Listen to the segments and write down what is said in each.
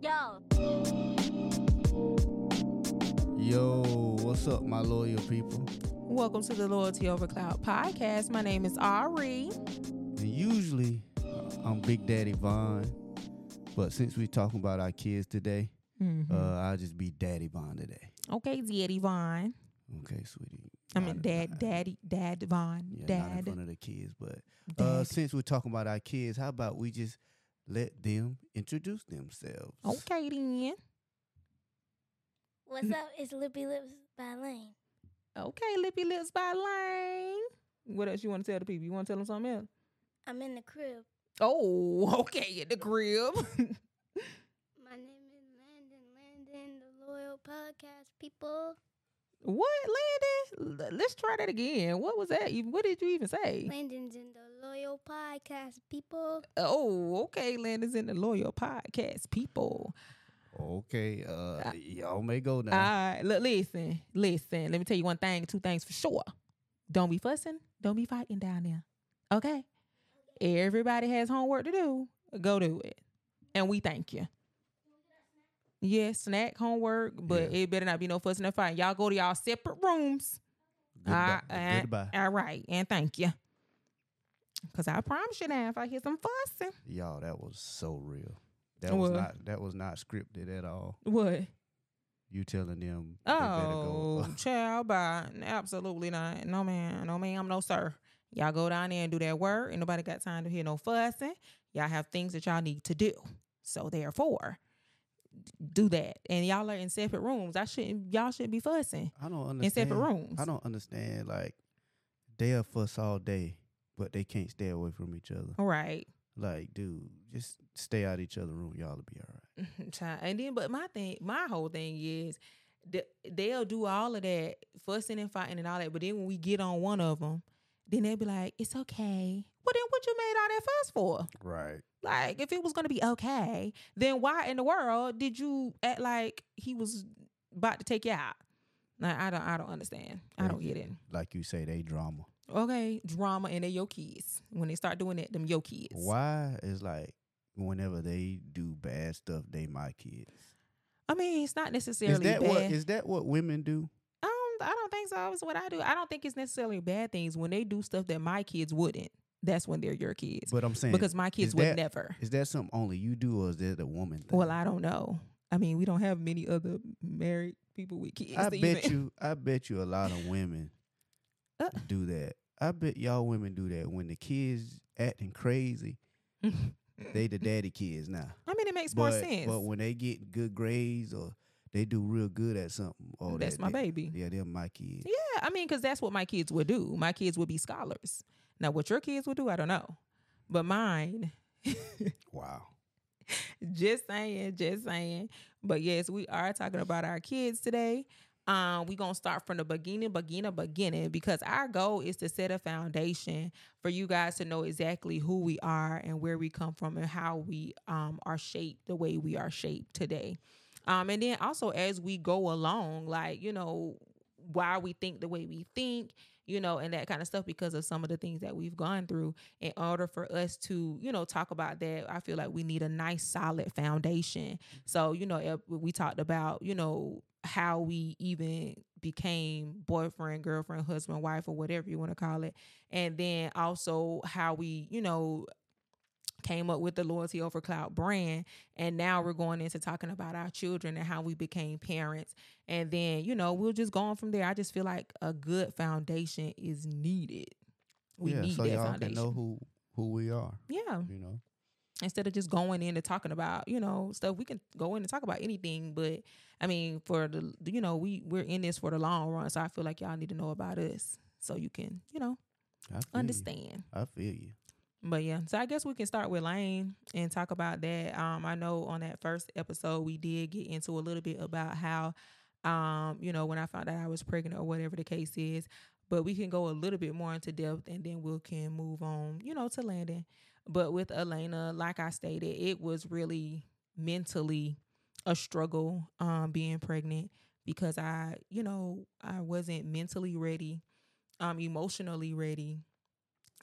Yo. Yo, what's up, my loyal people? Welcome to the Loyalty Over Clout podcast. My name is Auri. And usually, uh, I'm Big Daddy Von, but since we're talking about our kids today, Mm-hmm. uh, I'll just be Daddy Von today. Okay, Daddy Von. Okay, sweetie. I mean, Dad, not- Daddy, Dad Von, Yeah, not in Dad. front of the kids, but uh, since we're talking about our kids, how about we just let them introduce themselves? Okay, then. What's up? It's Lippy Lips by Lane. Okay, Lippy Lips by Lane. What else you want to tell the people? You want to tell them something else? I'm in the crib. Oh, okay, in the crib. My name is Landon. Landon, the loyal podcast people. What, Landon? Let's try that again. What was that? even? What did you even say? Landon's in the loyal podcast people. Oh, okay. Landon's in the loyal podcast, people. Okay, uh, y'all may go now. right, look, listen, listen. Let me tell you one thing, two things for sure. Don't be fussing, don't be fighting down there. Okay? Everybody has homework to do. Go do it. And we thank you. Yes, snack homework, but Yeah. it better not be no fussing and fighting. Y'all go to y'all separate rooms. Goodbye. All right, Goodbye. All right, and thank you. Cause I promise you now, if I hear some fussing, Y'all, that was so real. That was not that was not scripted at all. what? You telling them Oh, go. child, bye. Absolutely not. No, man. No, ma'am. No, sir. Y'all go down there and do that work. Ain't nobody got time to hear no fussing. Y'all have things that y'all need to do. So therefore, do that. And y'all are in separate rooms. I shouldn't. Y'all shouldn't be fussing. I don't understand. In separate rooms. I don't understand. Like they'll fuss all day, but they can't stay away from each other. All right. Like, dude, just stay out of each other's room. Y'all will be all right. And then, but my thing, my whole thing is, th- they'll do all of that fussing and fighting and all that. But then when we get on one of them, then they'll be like, "It's okay." Well, then what you made all that fuss for? Right. Like, if it was gonna be okay, then why in the world did you act like he was about to take you out? Like, I don't, I don't understand. I don't get it. Like you say, they drama. Okay, drama and they your kids. When they start doing that, them your kids. Why is like whenever they do bad stuff, they my kids. I mean, it's not necessarily Is that bad. what is that what women do? I don't, I don't think so. It's what I do. I don't think it's necessarily bad things when they do stuff that my kids wouldn't. That's when they're your kids. But I'm saying because my kids would that- never. Is that something only you do, or is that a woman thing? Well, I don't know. I mean, we don't have many other married people with kids. I bet even- you. I bet you a lot of women Uh. do that. I bet y'all women do that when the kids acting crazy. they the daddy kids now. I mean, it makes more sense. but when they get good grades or they do real good at something, oh, That's that- my that- baby. Yeah, they're my kids. Yeah, I mean, because that's what my kids would do. My kids would be scholars. Now, what your kids will do, I don't know. But mine, Wow. just saying, just saying. But yes, we are talking about our kids today. Um, we're gonna start from the beginning, beginning, beginning, because our goal is to set a foundation for you guys to know exactly who we are and where we come from and how we um are shaped the way we are shaped today. Um, and then also as we go along, like, you know, why we think the way we think, you know, and that kind of stuff because of some of the things that we've gone through. In order for us to, you know, talk about that, I feel like we need a nice, solid foundation. So, you know, eh, we talked about, you know, how we even became boyfriend, girlfriend, husband, wife, or whatever you want to call it. And then also how we, you know, came up with the loyalty over clout brand and now we're going into talking about our children and how we became parents and then you know we'll just go on from there i just feel like a good foundation is needed we yeah, need so that y'all foundation can know who who we are. yeah You know. instead of just going in and talking about you know stuff we can go in and talk about anything but i mean for the you know we we're in this for the long run so i feel like y'all need to know about us so you can you know understand You. I feel you. But yeah, so I guess we can start with Lane and talk about that. Um, I know on that first episode we did get into a little bit about how, um, you know, when I found out I was pregnant or whatever the case is. But we can go a little bit more into depth and then we can move on, you know, to Landon. But with Elena, like I stated, it was really mentally a struggle um being pregnant because I, you know, I wasn't mentally ready, um, emotionally ready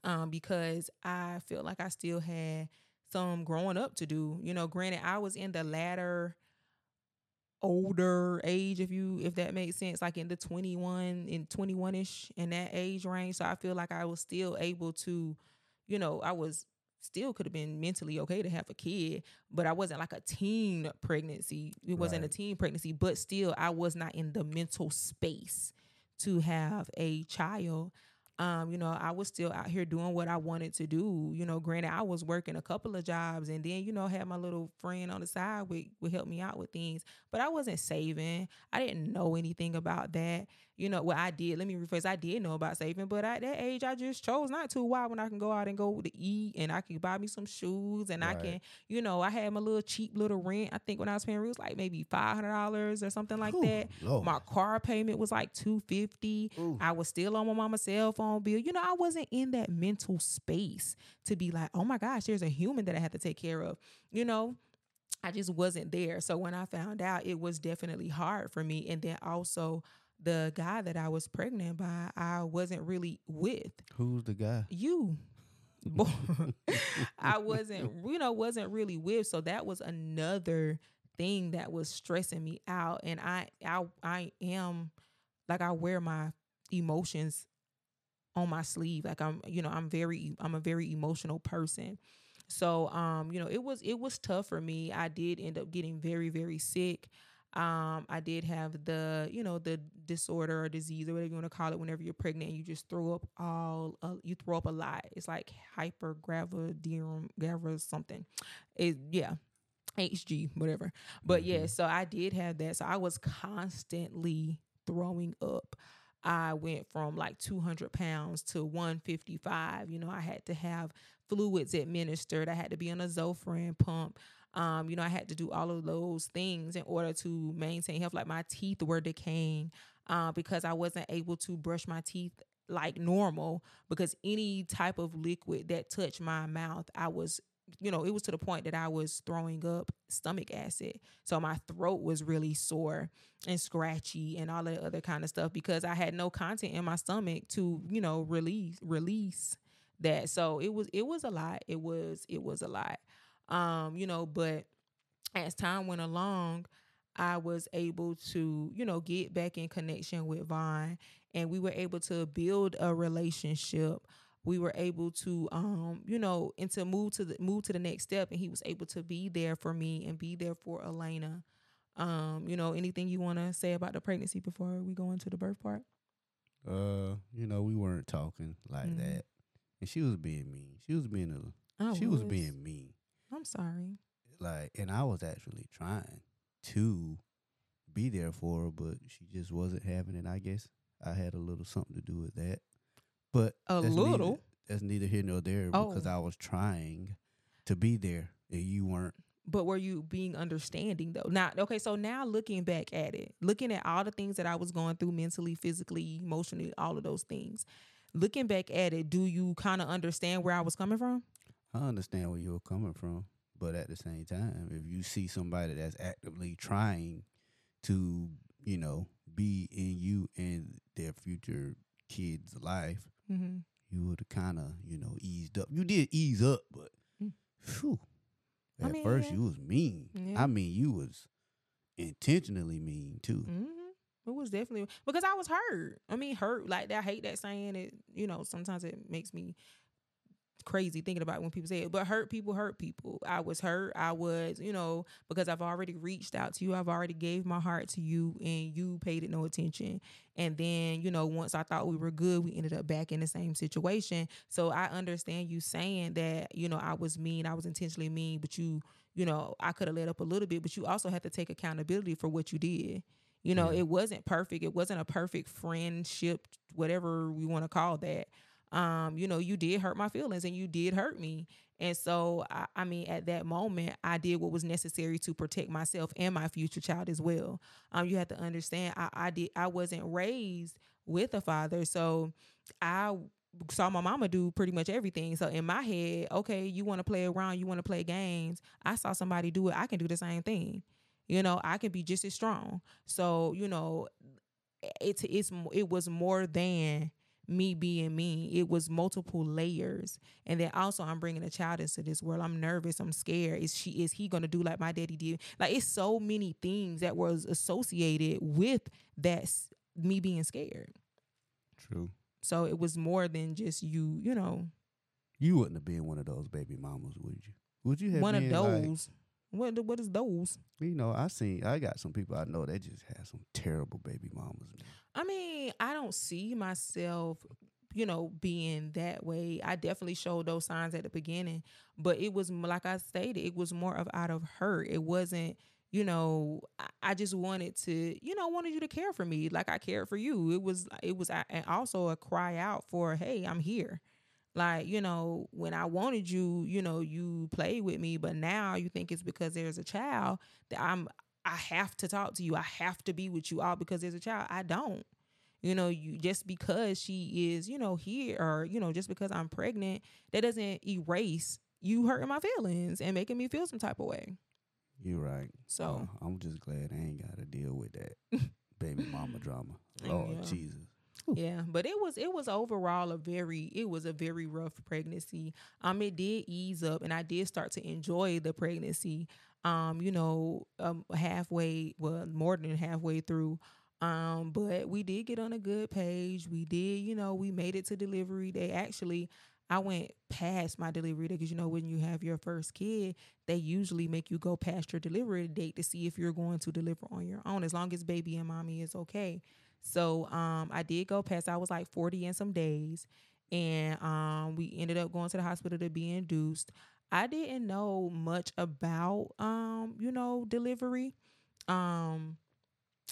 um, because I feel like I still had some growing up to do. You know, granted, I was in the latter older age if you if that makes sense like in the 21 in 21ish in that age range so i feel like i was still able to you know i was still could have been mentally okay to have a kid but i wasn't like a teen pregnancy it wasn't a teen pregnancy but still i was not in the mental space to have a child um, you know, I was still out here doing what I wanted to do. You know, granted, I was working a couple of jobs and then, you know, had my little friend on the side would, would help me out with things. But I wasn't saving. I didn't know anything about that. You know, well, I did. Let me rephrase. I did know about saving, but at that age, I just chose not to. Why? When I can go out and go to eat and I can buy me some shoes and I can, you know, I had my little cheap little rent. I think when I was paying, it was like maybe $500 or something like Whew, that. Lord. My car payment was like 250 Ooh. I was still on my mama's cell phone bill. You know, I wasn't in that mental space to be like, oh my gosh, there's a human that I have to take care of. You know, I just wasn't there. So when I found out, it was definitely hard for me. And then also, the guy that I was pregnant by, I wasn't really with Who's the guy? you. Boy, I wasn't, you know, wasn't really with. So that was another thing that was stressing me out. And I, I, I am like I wear my emotions on my sleeve. Like I'm, you know, I'm very, I'm a very emotional person. So, um, you know, it was it was tough for me. I did end up getting very, very sick. Um, I did have the, you know, the disorder or disease or whatever you want to call it. Whenever you're pregnant, you just throw up all, uh, you throw up a lot. It's like hypergravidarum, gravis something. It, yeah, HG, whatever. But yeah, Mhm. so I did have that. So I was constantly throwing up. I went from like 200 pounds to 155. You know, I had to have fluids administered. I had to be on a Zofran pump. Um, you know, I had to do all of those things in order to maintain health. Like my teeth were decaying uh, because I wasn't able to brush my teeth like normal because any type of liquid that touched my mouth, I was, you know, it was to the point that I was throwing up stomach acid. So my throat was really sore and scratchy and all that other kind of stuff because I had no content in my stomach to, you know, release release that. So it was it was a lot. It was it was a lot. Um, you know, but as time went along, I was able to, you know, get back in connection with Von and we were able to build a relationship. We were able to um, you know, and to move to the move to the next step and he was able to be there for me and be there for Elena. Um, you know, anything you want to say about the pregnancy before we go into the birth part? Uh, you know, we weren't talking like Mhm. that, and she was being mean. She was being a. I she was being mean. I'm sorry. Like, and I was actually trying to be there for her, but she just wasn't having it. I guess I had a little something to do with that. But A that's neither- little? that's neither here nor there oh. because Oh. I was trying to be there and you weren't. But were you being understanding though? Not okay, so now looking back at it, looking at all the things that I was going through mentally, physically, emotionally, all of those things, looking back at it, do you kind of understand where I was coming from? I understand where you're coming from, but at the same time, if you see somebody that's actively trying to, you know, be in you and their future kid's life, Mm-hmm. you would have kind of, you know, eased up. You did ease up, but Mm. phew, I at mean, first yeah. you was mean. Yeah. I mean, you was intentionally mean too. Mm-hmm. It was definitely because I was hurt. I mean, hurt like that. I hate that saying. It you know sometimes it makes me crazy thinking about when people say it. But hurt people hurt people. I was hurt. I was you know because I've already reached out to you. I've already gave my heart to you, and you paid it no attention. And then you know once I thought we were good, we ended up back in the same situation. So I understand you saying that you know I was mean. I was intentionally mean, but you you know I could have let up a little bit. But you also have to take accountability for what you did. You know, Yeah. it wasn't perfect. It wasn't a perfect friendship, whatever we want to call that. Um, you know, you did hurt my feelings and you did hurt me. And so, I, I mean, at that moment, I did what was necessary to protect myself and my future child as well. Um, you have to understand, I, I did, I wasn't raised with a father, so I saw my mama do pretty much everything. So in my head, okay, you want to play around, you want to play games. I saw somebody do it. I can do the same thing. You know, I can be just as strong. So you know, it's it's it was more than me being me. It was multiple layers. And then also I'm bringing a child into this world. I'm nervous. I'm scared. Is she is he going to do like my daddy did? Like it's so many things that was associated with that me being scared. True. So it was more than just you, you know, You wouldn't have been one of those baby mamas, would you? Would you have one of been like- those. what what is those? you know, I seen I got some people I know that just have some terrible baby mamas. Man. I mean, I don't see myself, you know, being that way. I definitely showed those signs at the beginning, but it was like I stated, it was more of out of hurt. It wasn't, you know, I, I just wanted to, you know, wanted you to care for me like I cared for you. It was, it was, and also a cry out for, hey, I'm here. Like, you know, when I wanted you, you know, you played with me, but now you think it's because there's a child that I'm I have to talk to you. I have to be with you all because there's a child. I don't. You know, you just because she is, you know, here or, you know, just because I'm pregnant, that doesn't erase you hurting my feelings and making me feel some type of way. You're right. So Uh, I'm just glad I ain't got to deal with that baby mama drama. Lord Yeah. Jesus. yeah, but it was it was overall a very it was a very rough pregnancy. Um, it did ease up, and I did start to enjoy the pregnancy. Um, you know, um, halfway, well, more than halfway through. Um, but we did get on a good page. We did, you know, we made it to delivery day. Actually, I went past my delivery day because you know when you have your first kid, they usually make you go past your delivery date to see if you're going to deliver on your own, as long as baby and mommy is okay. So um, I did go past. I was like 40 and some days, and um, we ended up going to the hospital to be induced. I didn't know much about um, you know, delivery. Um,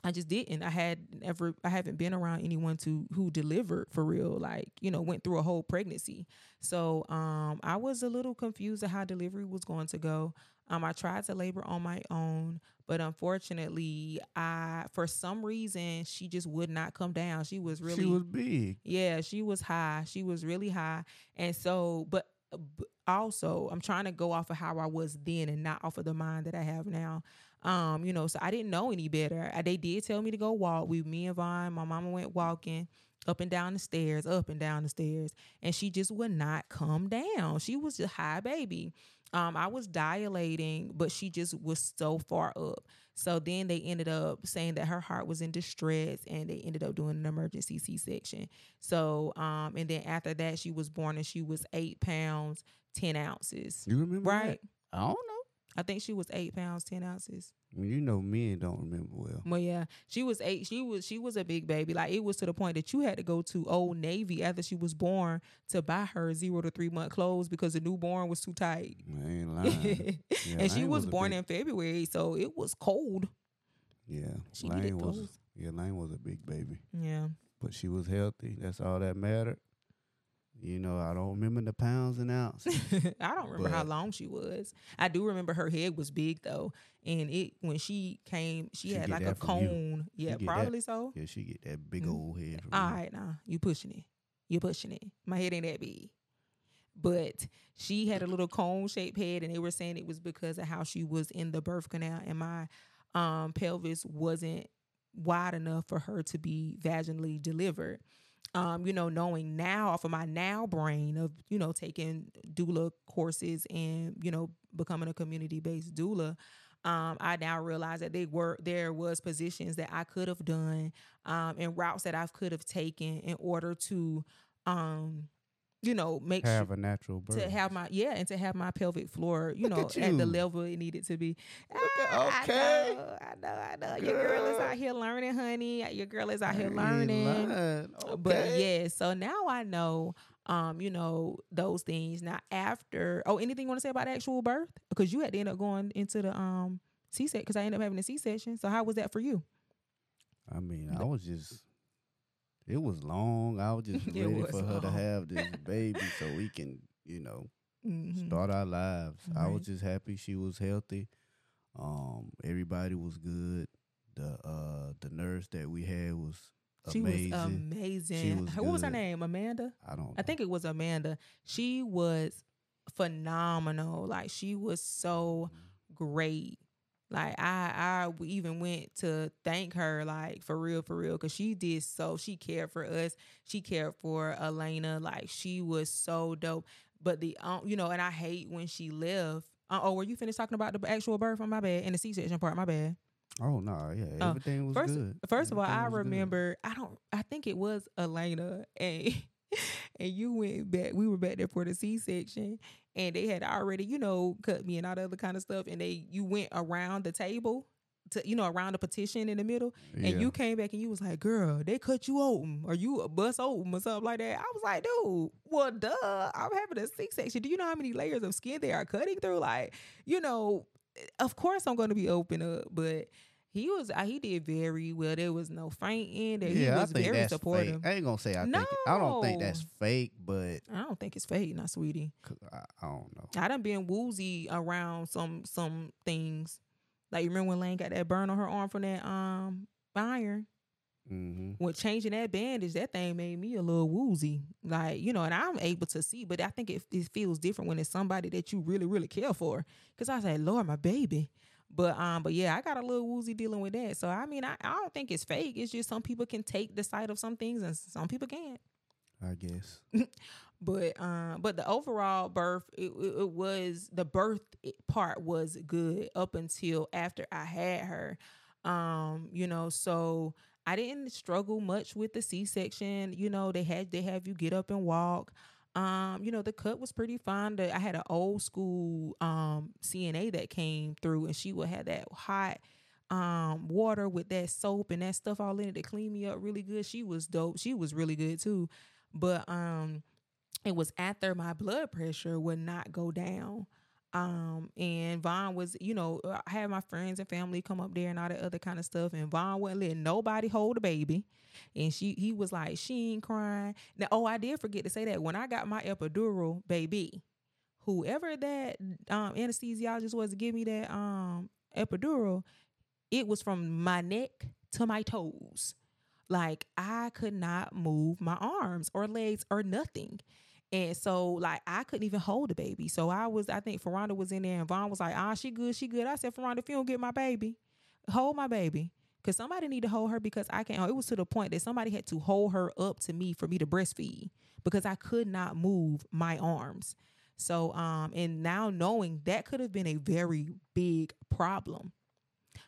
I just didn't. I had never. I haven't been around anyone to who delivered for real. Like you know, went through a whole pregnancy. So um, I was a little confused of how delivery was going to go. Um, I tried to labor on my own, but unfortunately, I for some reason she just would not come down. She was really She was big. yeah, she was high. She was really high. And so, but also, I'm trying to go off of how I was then and not off of the mind that I have now. Um, you know, so I didn't know any better. Uh, They did tell me to go walk. We, me and Von, my mama went walking up and down the stairs, up and down the stairs, and she just would not come down. She was just high baby. Um, I was dilating, but she just was so far up. So then they ended up saying that her heart was in distress and they ended up doing an emergency C section. So, um, and then after that, she was born and she was eight pounds, 10 ounces. You remember that? Right. I don't know. I think she was eight pounds, 10 ounces. You know, men don't remember well. Well, yeah, she was eight. She was she was a big baby. Like it was to the point that you had to go to Old Navy after she was born to buy her zero to three month clothes because the newborn was too tight. I ain't lying. Yeah, and she Lane was, born big- in February, so it was cold. Yeah, She Lane was. Yeah, Lane was a big baby, Yeah. but she was healthy. That's all that mattered. You know, I don't remember the pounds and ounces. I don't remember how long she was. I do remember her head was big though, and it when she came, she, She had like a from you. cone. Yeah, get that. probably so. yeah, she get that big Mm. old head. All you. right, now you pushing it. You pushing it. My head ain't that big, but she had a little cone shaped head, and they were saying it was because of how she was in the birth canal, and my um, pelvis wasn't wide enough for her to be vaginally delivered. Um, you know, knowing now off of my now brain of you know taking doula courses and you know becoming a community based doula, um, I now realize that they were there was positions that I could have done um, and routes that I could have taken in order to, um, you know, make Have sure a natural birth. to have my yeah, and to have my pelvic floor, you Look know, at at, the level it needed to be. Ah, okay. I know, I know, I know. Your girl is out here learning, honey. Your girl is out here ain't learning. lying. But yeah, so now I know, um, you know, those things. Now after, oh, anything you want to say about actual birth? Because you had to end up going into the um C section because I ended up having a C section. So how was that for you? I mean, I was just. It was long. I was just ready for her to have this baby so we can, you know, Mhm. start our lives. I was just happy she was healthy. Um, everybody was good. The uh the nurse that we had was She amazing. was amazing. She was what was her name? Amanda. I don't. I think it was Amanda. She was phenomenal. Like she was so great. Like I, I even went to thank her, like for real, for real, because she did so. She cared for us. She cared for Elena. Like she was so dope. But the, um, you know, and I hate when she left. Uh, oh, were you finished talking about the actual birth on my bed and the C section part? My bad. Oh no, yeah, Oh, everything was first, good. First of all, I was good. remember. I don't. I think it was Elena, and and you went back. We were back there for the C section, and they had already, you know, cut me and all the other kind of stuff. And they, you went around the table to, you know, around the petition in the middle, Yeah. and you came back and you was like, "Girl, they cut you open, or you a bus open, or something like that." I was like, "Dude, well, duh, I'm having a C section. Do you know how many layers of skin they are cutting through? Like, you know, eh, of course I'm going to be open up, but." He was uh, he did very well. There was no fainting. That he yeah, was I think very that's supportive. fake. I ain't gonna say I think it, I don't think that's fake, but I don't think it's fake, not sweetie. I don't know. I done been woozy around some some things. Like you remember when Lane got that burn on her arm from that um iron? hmm When changing that bandage, that thing made me a little woozy. Like, you know, and I'm able to see, but I think it, it feels different when it's somebody that you really, really care for. Cause I said, Lord, my baby. But um, but yeah, I got a little woozy dealing with that. So I mean, I, I don't think it's fake. It's just some people can take the sight of some things and some people can't. I guess. but um but the overall birth it, it, it was the birth part was good up until after i had her um you know so i didn't struggle much with the c-section you know they had they have you get up and walk um you know the cut was pretty fine i had an old school um cna that came through and she would have that hot um water with that soap and that stuff all in it to clean me up really good. She was dope. She was really good too. But um it was after my blood pressure would not go down um and Von was you know I had my friends and family come up there and all that other kind of stuff and Von wouldn't let nobody hold a baby. And she he was like she ain't crying. Now oh I did forget to say that. When I got my epidural baby whoever that um anesthesiologist was to give me that um epidural it was from my neck to my toes. Like I could not move my arms or legs or nothing. And so like I couldn't even hold the baby. So I was I think Ferranda was in there and Von was like, ah, she good, she good. I said, Ferranda, if you don't get my baby, hold my baby. Cause somebody need to hold her because I can't. It was to the point that somebody had to hold her up to me for me to breastfeed because I could not move my arms. So um and now knowing that could have been a very big problem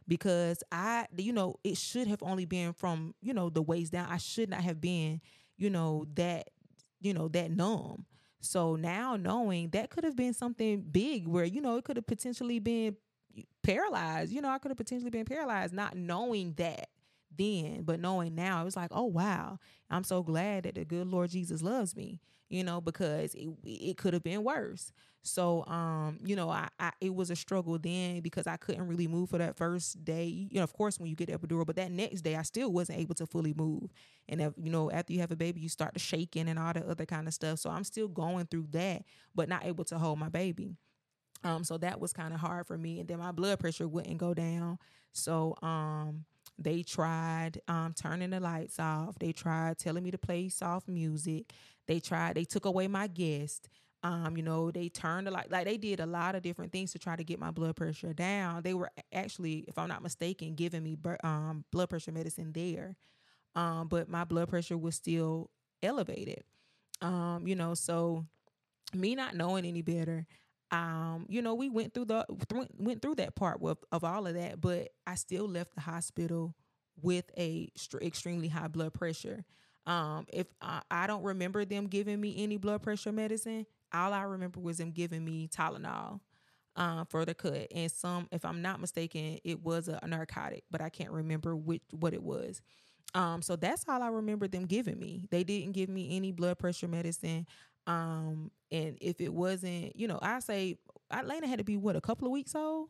because I, you know, it should have only been from, you know, the waist down. I should not have been, you know, that, you know, that numb. So now knowing that could have been something big where, you know, it could have potentially been paralyzed. You know, I could have potentially been paralyzed, not knowing that then, but knowing now, it was like, oh wow, I'm so glad that the good Lord Jesus loves me, you know, because it, it could have been worse. So, um, you know, I, I it was a struggle then because I couldn't really move for that first day. You know, of course, when you get the epidural, but that next day, I still wasn't able to fully move. And if, you know, after you have a baby, you start to shaking and all the other kind of stuff. So I'm still going through that, but not able to hold my baby. Um, so that was kind of hard for me. And then my blood pressure wouldn't go down. So um they tried um turning the lights off. They tried telling me to play soft music. They tried, they took away my guest. Um, you know, they turned the light like they did a lot of different things to try to get my blood pressure down. They were actually, if I'm not mistaken, giving me um blood pressure medicine there. Um, but my blood pressure was still elevated. Um, you know, so me not knowing any better, um, you know, we went through the th- went through that part with, of all of that, but I still left the hospital with a str- extremely high blood pressure. Um, if I, I don't remember them giving me any blood pressure medicine, all I remember was them giving me Tylenol um, for the cut, and some, if I'm not mistaken, it was a, narcotic, but I can't remember which what it was. Um, so that's all I remember them giving me. They didn't give me any blood pressure medicine. Um, and if it wasn't, you know, I say Atlanta had to be what a couple of weeks old.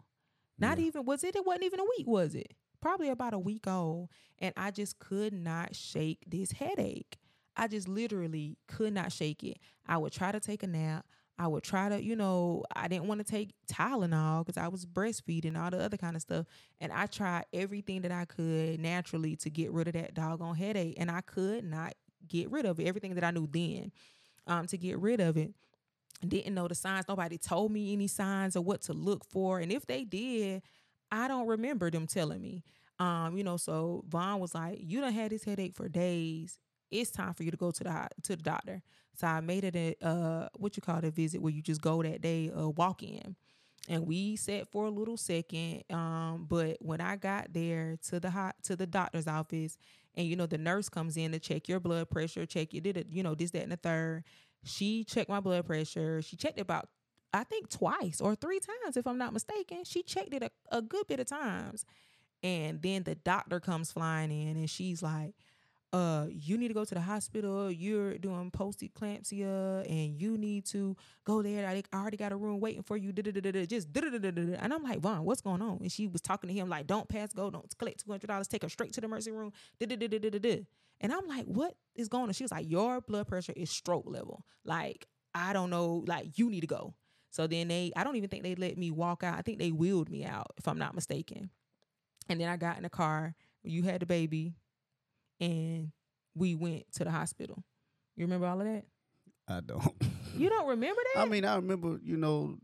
Not Yeah. even was it? It wasn't even a week, was it? Probably about a week old, and I just could not shake this headache. I just literally could not shake it. I would try to take a nap. I would try to, you know, I didn't want to take Tylenol because I was breastfeeding, all the other kind of stuff. And I tried everything that I could naturally to get rid of that doggone headache. And I could not get rid of it. Everything that I knew then um, to get rid of it. Didn't know the signs. Nobody told me any signs or what to look for. And if they did, I don't remember them telling me. Um, you know, so Von was like, "You don't had this headache for days. It's time for you to go to the to the doctor." So I made it a uh, what you call it, a visit where you just go that day, uh, walk in, and we sat for a little second. Um, but when I got there to the hot to the doctor's office, and you know the nurse comes in to check your blood pressure, check you did it, you know this that and the third. She checked my blood pressure. She checked it about I think twice or three times, if I'm not mistaken. She checked it a, a good bit of times. And then the doctor comes flying in and she's like, uh, you need to go to the hospital. You're doing post eclampsia and you need to go there. I already got a room waiting for you. Just and I'm like, Von, what's going on? And she was talking to him like, don't pass go, don't collect two hundred dollars, take her straight to the emergency room. And I'm like, what is going on? She was like, your blood pressure is stroke level. Like, I don't know, like you need to go. So then they, I don't even think they let me walk out. I think they wheeled me out, if I'm not mistaken. And then I got in the car. You had the baby, and we went to the hospital. You remember all of that? I don't. You don't remember that? I mean, I remember, you know,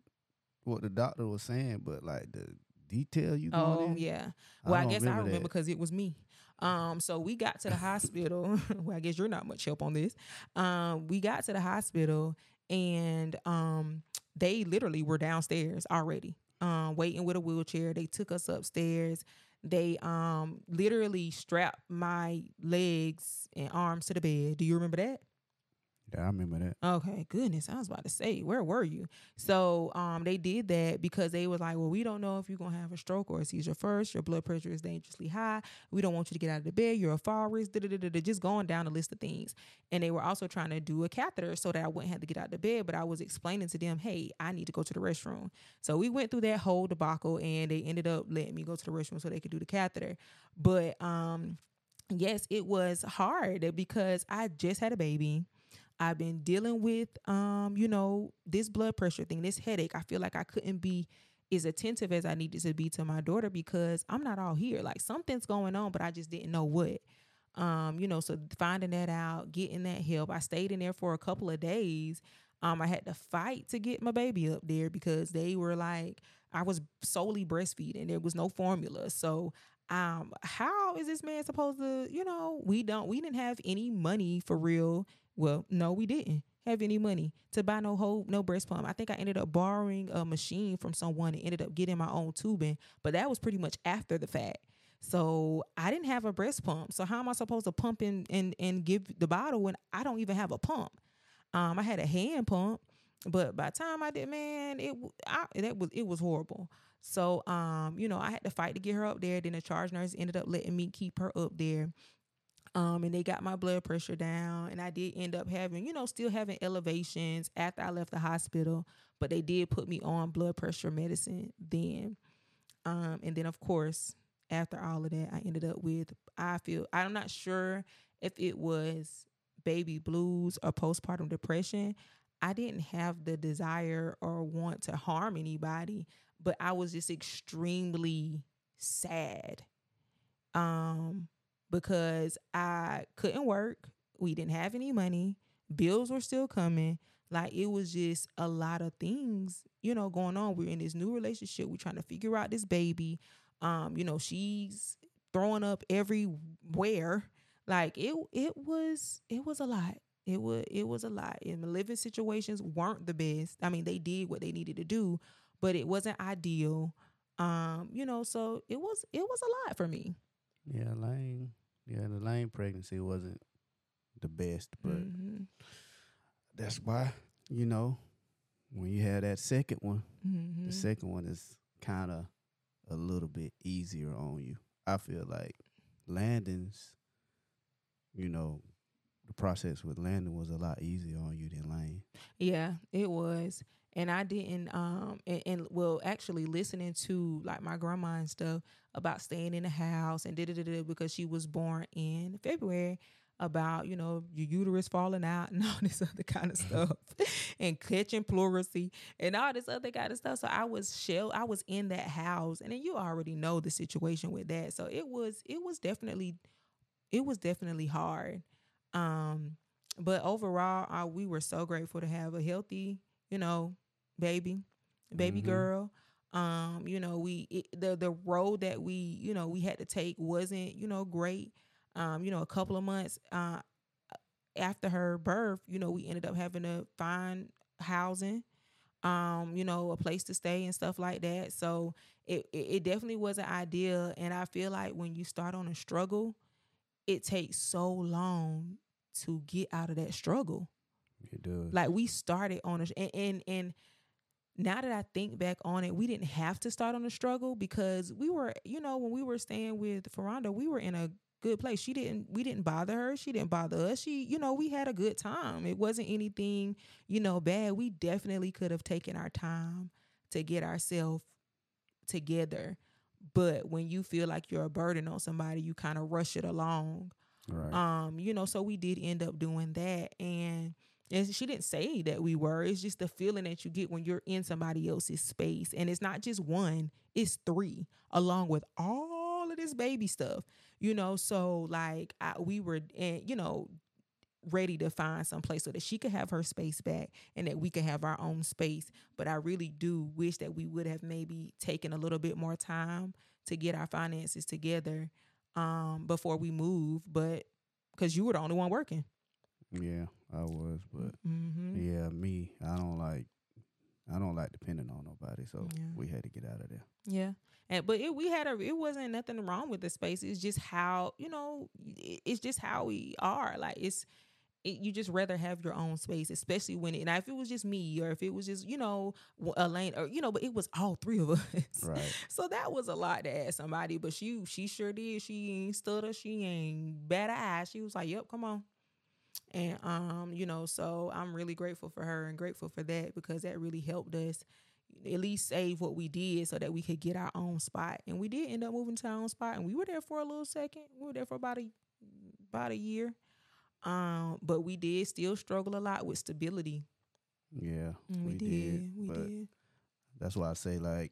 what the doctor was saying, but like the detail you oh in, yeah. Well, I, don't guess I remember remember because it was me. Um, so we got to the hospital. well, I guess you're not much help on this. Um, we got to the hospital and um, they literally were downstairs already, um, waiting with a wheelchair. They took us upstairs. They um literally strapped my legs and arms to the bed. Do you remember that? Yeah, I remember that. Okay, goodness. I was about to say, where were you? So um they did that because they was like, Well, we don't know if you're gonna have a stroke or a seizure first. Your blood pressure is dangerously high. We don't want you to get out of the bed. You're a fall risk. da-da-da-da-da," Just going down the list of things. And they were also trying to do a catheter so that I wouldn't have to get out of the bed. But I was explaining to them, hey, I need to go to the restroom. So we went through that whole debacle and they ended up letting me go to the restroom so they could do the catheter. But um yes, it was hard because I just had a baby. I've been dealing with um, you know, this blood pressure thing, this headache. I feel like I couldn't be as attentive as I needed to be to my daughter because I'm not all here. Like something's going on, but I just didn't know what. Um, you know, so finding that out, getting that help. I stayed in there for a couple of days. Um, I had to fight to get my baby up there because they were like, I was solely breastfeeding. There was no formula. So um how is this man supposed to you know we don't we didn't have any money for real well no we didn't have any money to buy no whole no breast pump. I think i ended up borrowing a machine from someone and ended up getting my own tubing but that was pretty much after the fact. So i didn't have a breast pump. So how am i supposed to pump and and, and give the bottle when i don't even have a pump? Um i had a hand pump but by the time i did man it I, that was it was horrible. So, um, you know, I had to fight to get her up there. Then the charge nurse ended up letting me keep her up there. Um, and they got my blood pressure down, and I did end up having, you know, still having elevations after I left the hospital, but they did put me on blood pressure medicine then. Um, and then of course, after all of that, I ended up with I feel I'm not sure if it was baby blues or postpartum depression. I didn't have the desire or want to harm anybody, but I was just extremely sad. Um because I couldn't work, we didn't have any money, bills were still coming. Like it was just a lot of things, you know, going on. We're in this new relationship. We're trying to figure out this baby. Um, you know, she's throwing up everywhere. Like it it was it was a lot. It was it was a lot. And the living situations weren't the best. I mean, they did what they needed to do, but it wasn't ideal. Um, you know, so it was it was a lot for me. Yeah, lane. Yeah, the lane pregnancy wasn't the best, but Mhm. that's why you know when you have that second one, Mhm. the second one is kind of a little bit easier on you. I feel like Landon's, you know, the process with Landon was a lot easier on you than Lane. Yeah, it was. And I didn't um and, and well actually listening to like my grandma and stuff about staying in the house and did it because she was born in February about, you know, your uterus falling out and all this other kind of stuff and catching pleurisy and all this other kind of stuff. So I was shell I was in that house and then you already know the situation with that. So it was it was definitely it was definitely hard. Um but overall, uh, we were so grateful to have a healthy, you know, baby, baby Mhm. girl. Um, you you know, we it, the the road that we you know we had to take wasn't you know great. Um, you know, a couple of months uh, after her birth, you know, we ended up having to find housing, um, you know, a place to stay and stuff like that. So it it, it definitely wasn't ideal. And I feel like when you start on a struggle, it takes so long to get out of that struggle. It does. Like we started on a and and, and now that I think back on it, we didn't have to start on a struggle because we were, you know, when we were staying with Ferranda, we were in a good place. She didn't we didn't bother her. She didn't bother us. She, you know, we had a good time. It wasn't anything, you know, bad. We definitely could have taken our time to get ourselves together. But when you feel like you're a burden on somebody, you kind of rush it along. right. Um, you know, so we did end up doing that. And and she didn't say that we were. It's just the feeling that you get when you're in somebody else's space. And it's not just one, it's three, along with all of this baby stuff. You know, so like I, we were and you know, ready to find some place so that she could have her space back and that we could have our own space. But I really do wish that we would have maybe taken a little bit more time to get our finances together um before we move. But because you were the only one working. Yeah, I was, but Mm-hmm. yeah, me, I don't like, I don't like depending on nobody. So Yeah. we had to get out of there. Yeah. And but it we had a it wasn't nothing wrong with the space. It's just how, you know, it's just how we are. Like it's it, you just rather have your own space, especially when it. Now, if it was just me, or if it was just you know Elaine, or you know, but it was all three of us. Right. So that was a lot to ask somebody. But she she sure did. She ain't stood stutter. She ain't bad eye. She was like, "Yep, come on." And um, you know, so I'm really grateful for her and grateful for that because that really helped us at least save what we did so that we could get our own spot. And we did end up moving to our own spot, and we were there for a little second. We were there for about a about a year. Um, but we did still struggle a lot with stability. Yeah, Mm, we, did. We but did. that's why I say like,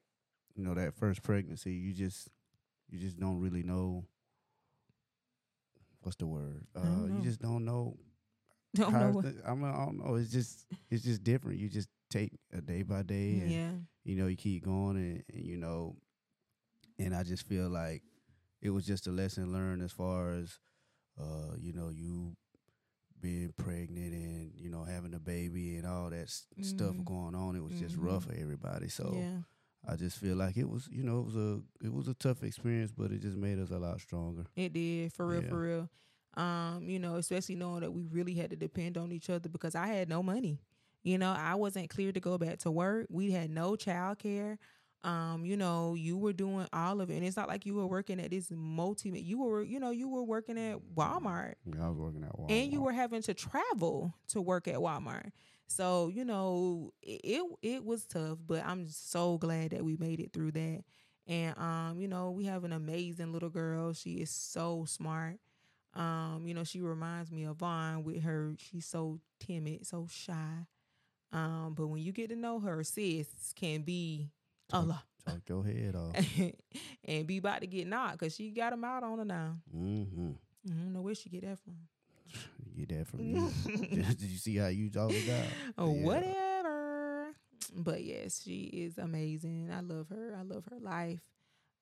you know, that first pregnancy, you just, you just don't really know. What's the word? Uh, you just don't know. Don't know what- I I don't know. It's just, it's just different. You just take a day by day, and Yeah. you know, you keep going, and, and you know, and I just feel like it was just a lesson learned as far as, uh, you know, you being pregnant and you know having a baby and all that s- stuff Mhm. going on. It was just rough for everybody. So yeah. I just feel like it was, you know, it was a it was a tough experience, but it just made us a lot stronger. It did for real, Yeah. for real. Um, you know, especially knowing that we really had to depend on each other because I had no money. You know, I wasn't clear to go back to work. We had no child care. Um, you know, you were doing all of it. And it's not like you were working at this multi you were, you know, you were working at Walmart Yeah, I was working at Walmart. and you were having to travel to work at Walmart. So you know it, it it was tough, but I'm so glad that we made it through that. And um, you know, we have an amazing little girl. She is so smart. Um, you know, she reminds me of Von with her. She's so timid, so shy. Um, but when you get to know her, sis can be a Talk- lot Talk your head off. and be about to get knocked because she got him out on her now. mm-hmm. I don't know where she get that from. You get that from you. Did you see how you talk it out? Oh, Yeah. whatever. But yes, she is amazing. I love her. I love her life.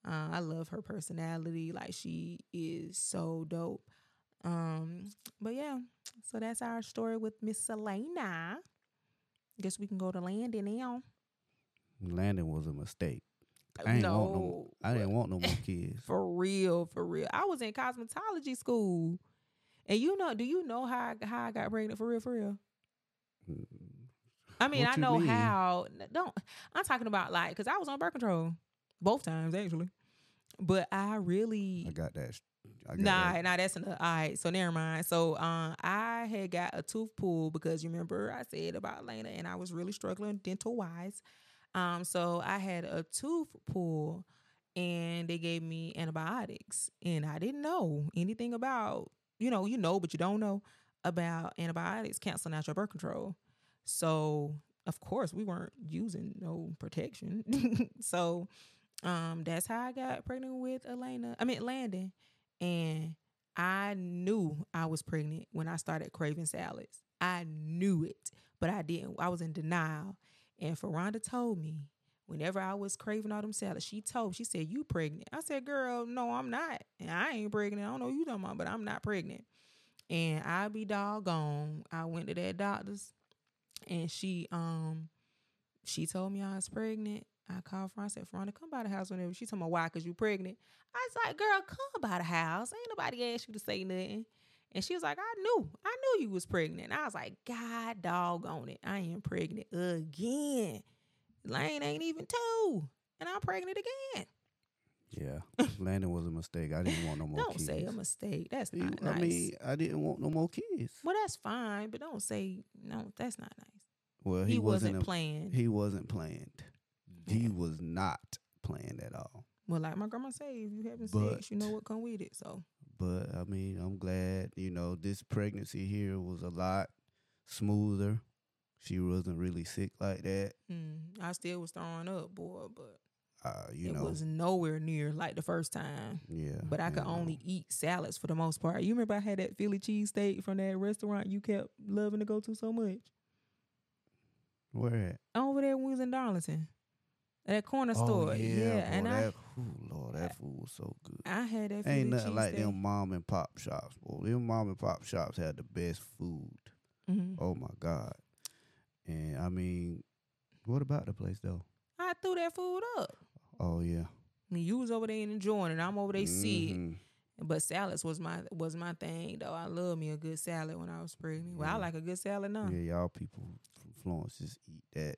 Uh, I love her personality. Like she is so dope. Um, but yeah, so that's our story with Miss Selena. Guess we can go to Landon now. Landon was a mistake. I ain't want no. I didn't want no more kids. for real, for real. I was in cosmetology school, and you know, do you know how I, how I got pregnant for real, for real? I mean, What I know mean? how. Don't I'm talking about like because I was on birth control both times actually, but I really I got that. Nah that. nah that's enough. All right, so never mind. So um, I had got a tooth pulled because you remember I said about Lena and I was really struggling dental wise. Um, so I had a tooth pull and they gave me antibiotics and I didn't know anything about you know you know but you don't know about antibiotics canceling out your birth control. So of course we weren't using no protection. so um that's how I got pregnant with Elena. I mean Landon. And I knew I was pregnant when I started craving salads. I knew it, but I didn't. I was in denial. And Ferranda told me whenever I was craving all them salads, she told she said, You pregnant. I said, Girl, no, I'm not. And I ain't pregnant. I don't know you talking about, but I'm not pregnant. And I be doggone. I went to that doctor's and she um she told me I was pregnant. I called Fran, I said, Veronica, come by the house whenever. She told me why, cause you pregnant. I was like, girl, come by the house. Ain't nobody asked you to say nothing. And she was like, I knew, I knew you was pregnant. And I was like, God doggone it. I am pregnant again. Lane ain't even two. And I'm pregnant again. Yeah, Landon was a mistake. I didn't want no more Don't kids. say a mistake. That's not nice. I mean, I didn't want no more kids. well, that's fine, but don't say no. That's not nice. Well, He, he, wasn't, a, planned. He wasn't planned. He was not playing at all. well, like my grandma say, if you having But- sex, you know what come with it. So But I mean, I'm glad, you know, this pregnancy here was a lot smoother. She wasn't really sick like that. mm, I still was throwing up, boy, but Uh, you it know, was nowhere near like the first time. yeah. But I could um, only eat salads for the most part. You remember I had that Philly cheesesteak from that restaurant you kept loving to go to so much? where at? Over there when we was in Darlington. That corner Oh, store. yeah, Yeah. boy, and I that, ooh, Lord, that food was so good. I had that Ain't nothing like cheesesteak. them mom and pop shops, boy. Them mom and pop shops had the best food. Mhm. Oh my God. And I mean, what about the place though? I threw that food up. Oh yeah. I you was over there enjoying it. I'm over there sick. Mhm. But salads was my was my thing though. I love me a good salad when I was pregnant. Well, I like a good salad now. Yeah, y'all people from Florence just eat that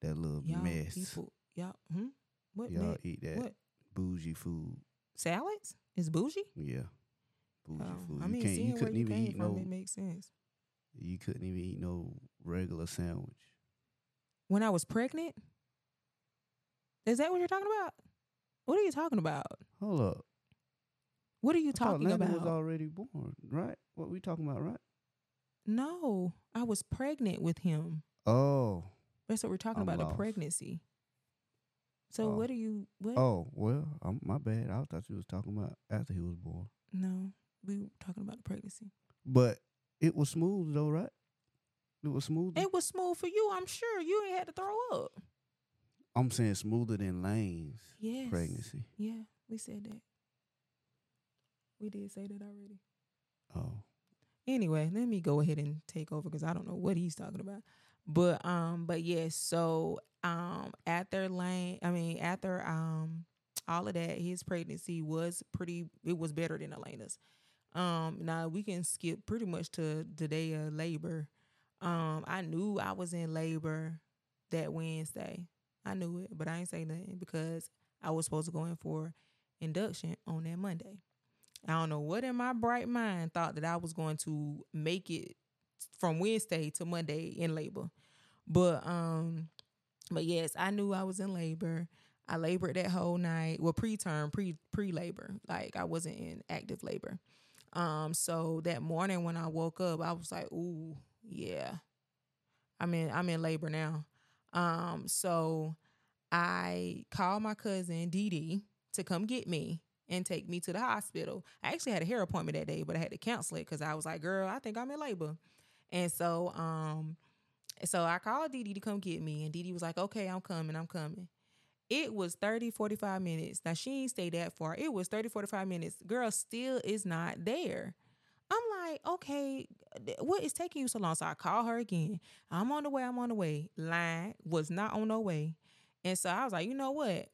that little Y'all mess. people, y'all, hmm? What? y'all ma- eat that what bougie food. salads? Is bougie? Yeah. Bougie Oh, food. I you mean, can't seeing you couldn't you even came eat from, no it makes sense. you couldn't even eat no regular sandwich. When I was pregnant, is that what you're talking about? What are you talking about? Hold up. What are you I talking Landon about? was already born, right? What we talking about, right? no, I was pregnant with him. Oh. That's what we're talking I'm about, the pregnancy. So Oh. what are you? What? Oh, well, I'm my bad. I thought you was talking about after he was born. No, we were talking about the pregnancy. But it was smooth though, right? It was smooth. It was smooth for you, I'm sure. You ain't had to throw up. I'm saying smoother than Lane's Yes. pregnancy. Yeah, we said that. We did say that already. Oh. Anyway, let me go ahead and take over because I don't know what he's talking about. But um, but yes, so um after Lane, I mean after um all of that, his pregnancy was pretty. It was better than Elena's. Um, now we can skip pretty much to the day of labor. Um, I knew I was in labor that Wednesday. I knew it, but I ain't say nothing because I was supposed to go in for induction on that Monday. I don't know what in my bright mind thought that I was going to make it from Wednesday to Monday in labor. But um but yes, I knew I was in labor. I labored that whole night. Well, preterm, pre pre labor. Like I wasn't in active labor. Um so that morning when I woke up, I was like, "Ooh, yeah. I'm in I'm in labor now." Um so I called my cousin Dee Dee to come get me and take me to the hospital. I actually had a hair appointment that day, but I had to cancel it because I was like, girl, I think I'm in labor. And so um so I called Dee to come get me, and Dee was like, okay, I'm coming, I'm coming. It was 30, 45 minutes. Now, she ain't stay that far. It was 30, 45 minutes. Girl still is not there. I'm like, okay, what is taking you so long? So I call her again. I'm on the way, I'm on the way. Line was not on no way. And so I was like, you know what?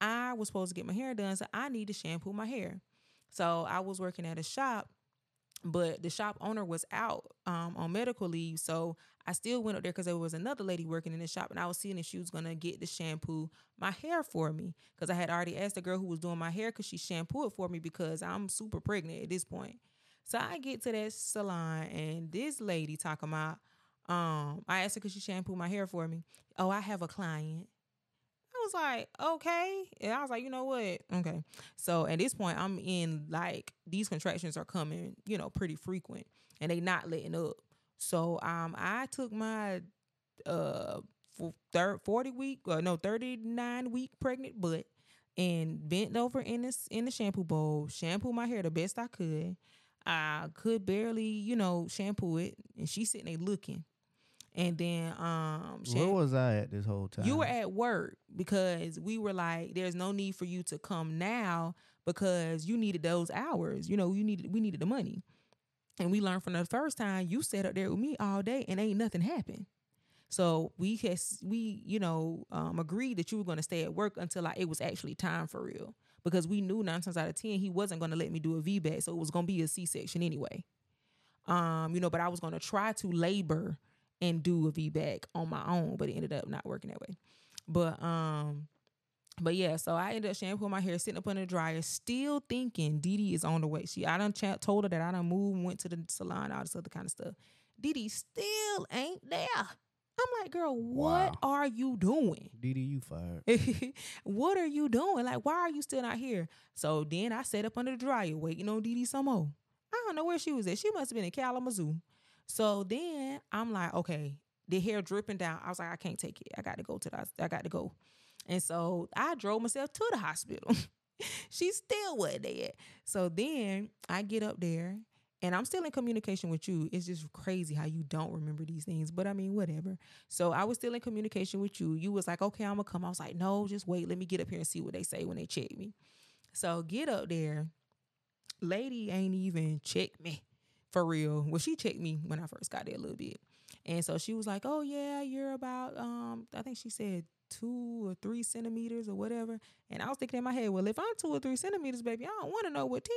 I was supposed to get my hair done, so I need to shampoo my hair. So I was working at a shop, but the shop owner was out um, on medical leave. So I still went up there because there was another lady working in the shop, and I was seeing if she was gonna get the shampoo my hair for me because I had already asked the girl who was doing my hair because she shampooed for me because I'm super pregnant at this point. So I get to that salon, and this lady talking about, um, I asked her because she shampooed my hair for me. Oh, I have a client. Was like, okay. And I was like, you know what? Okay. So at this point, I'm in like these contractions are coming, you know, pretty frequent and they not letting up. So um I took my uh third 40 week or no 39 week pregnant butt and bent over in this in the shampoo bowl, shampoo my hair the best I could. I could barely, you know, shampoo it, and she's sitting there looking. And then um Where Shan- was I at this whole time? you were at work because we were like, there's no need for you to come now because you needed those hours. You know, you needed we needed the money. And we learned from the first time you sat up there with me all day and ain't nothing happened. So we has we, you know, um, agreed that you were gonna stay at work until like it was actually time for real. Because we knew nine times out of ten he wasn't gonna let me do a VBAC, so it was gonna be a C section anyway. Um, you know, but I was gonna try to labor and do a VBAC on my own, but it ended up not working that way. But um, but yeah, so I ended up shampooing my hair, sitting up under the dryer, still thinking Dee Dee is on the way. She I done ch- told her that I done moved, and went to the salon, all this other kind of stuff. Dee Dee still ain't there. I'm like, girl, what Wow. are you doing? Dee Dee, you fired. what are you doing? Like, why are you still not here? So then I sat up under the dryer waiting on Dee Dee some more. I don't know where she was at. She must have been in Kalamazoo. So then I'm like, okay, the hair dripping down. I was like, I can't take it. I got to go to the. I got to go. And so I drove myself to the hospital. she still wasn't there. So then I get up there and I'm still in communication with you. It's just crazy how you don't remember these things. But I mean, whatever. So I was still in communication with you. You was like, okay, I'm gonna come. I was like, no, just wait. Let me get up here and see what they say when they check me. So get up there. Lady ain't even checked me for real. Well, she checked me when I first got there a little bit. And so she was like, Oh yeah, you're about um, I think she said two or three centimeters or whatever. And I was thinking in my head, well, if I'm two or three centimeters, baby, I don't want to know what 10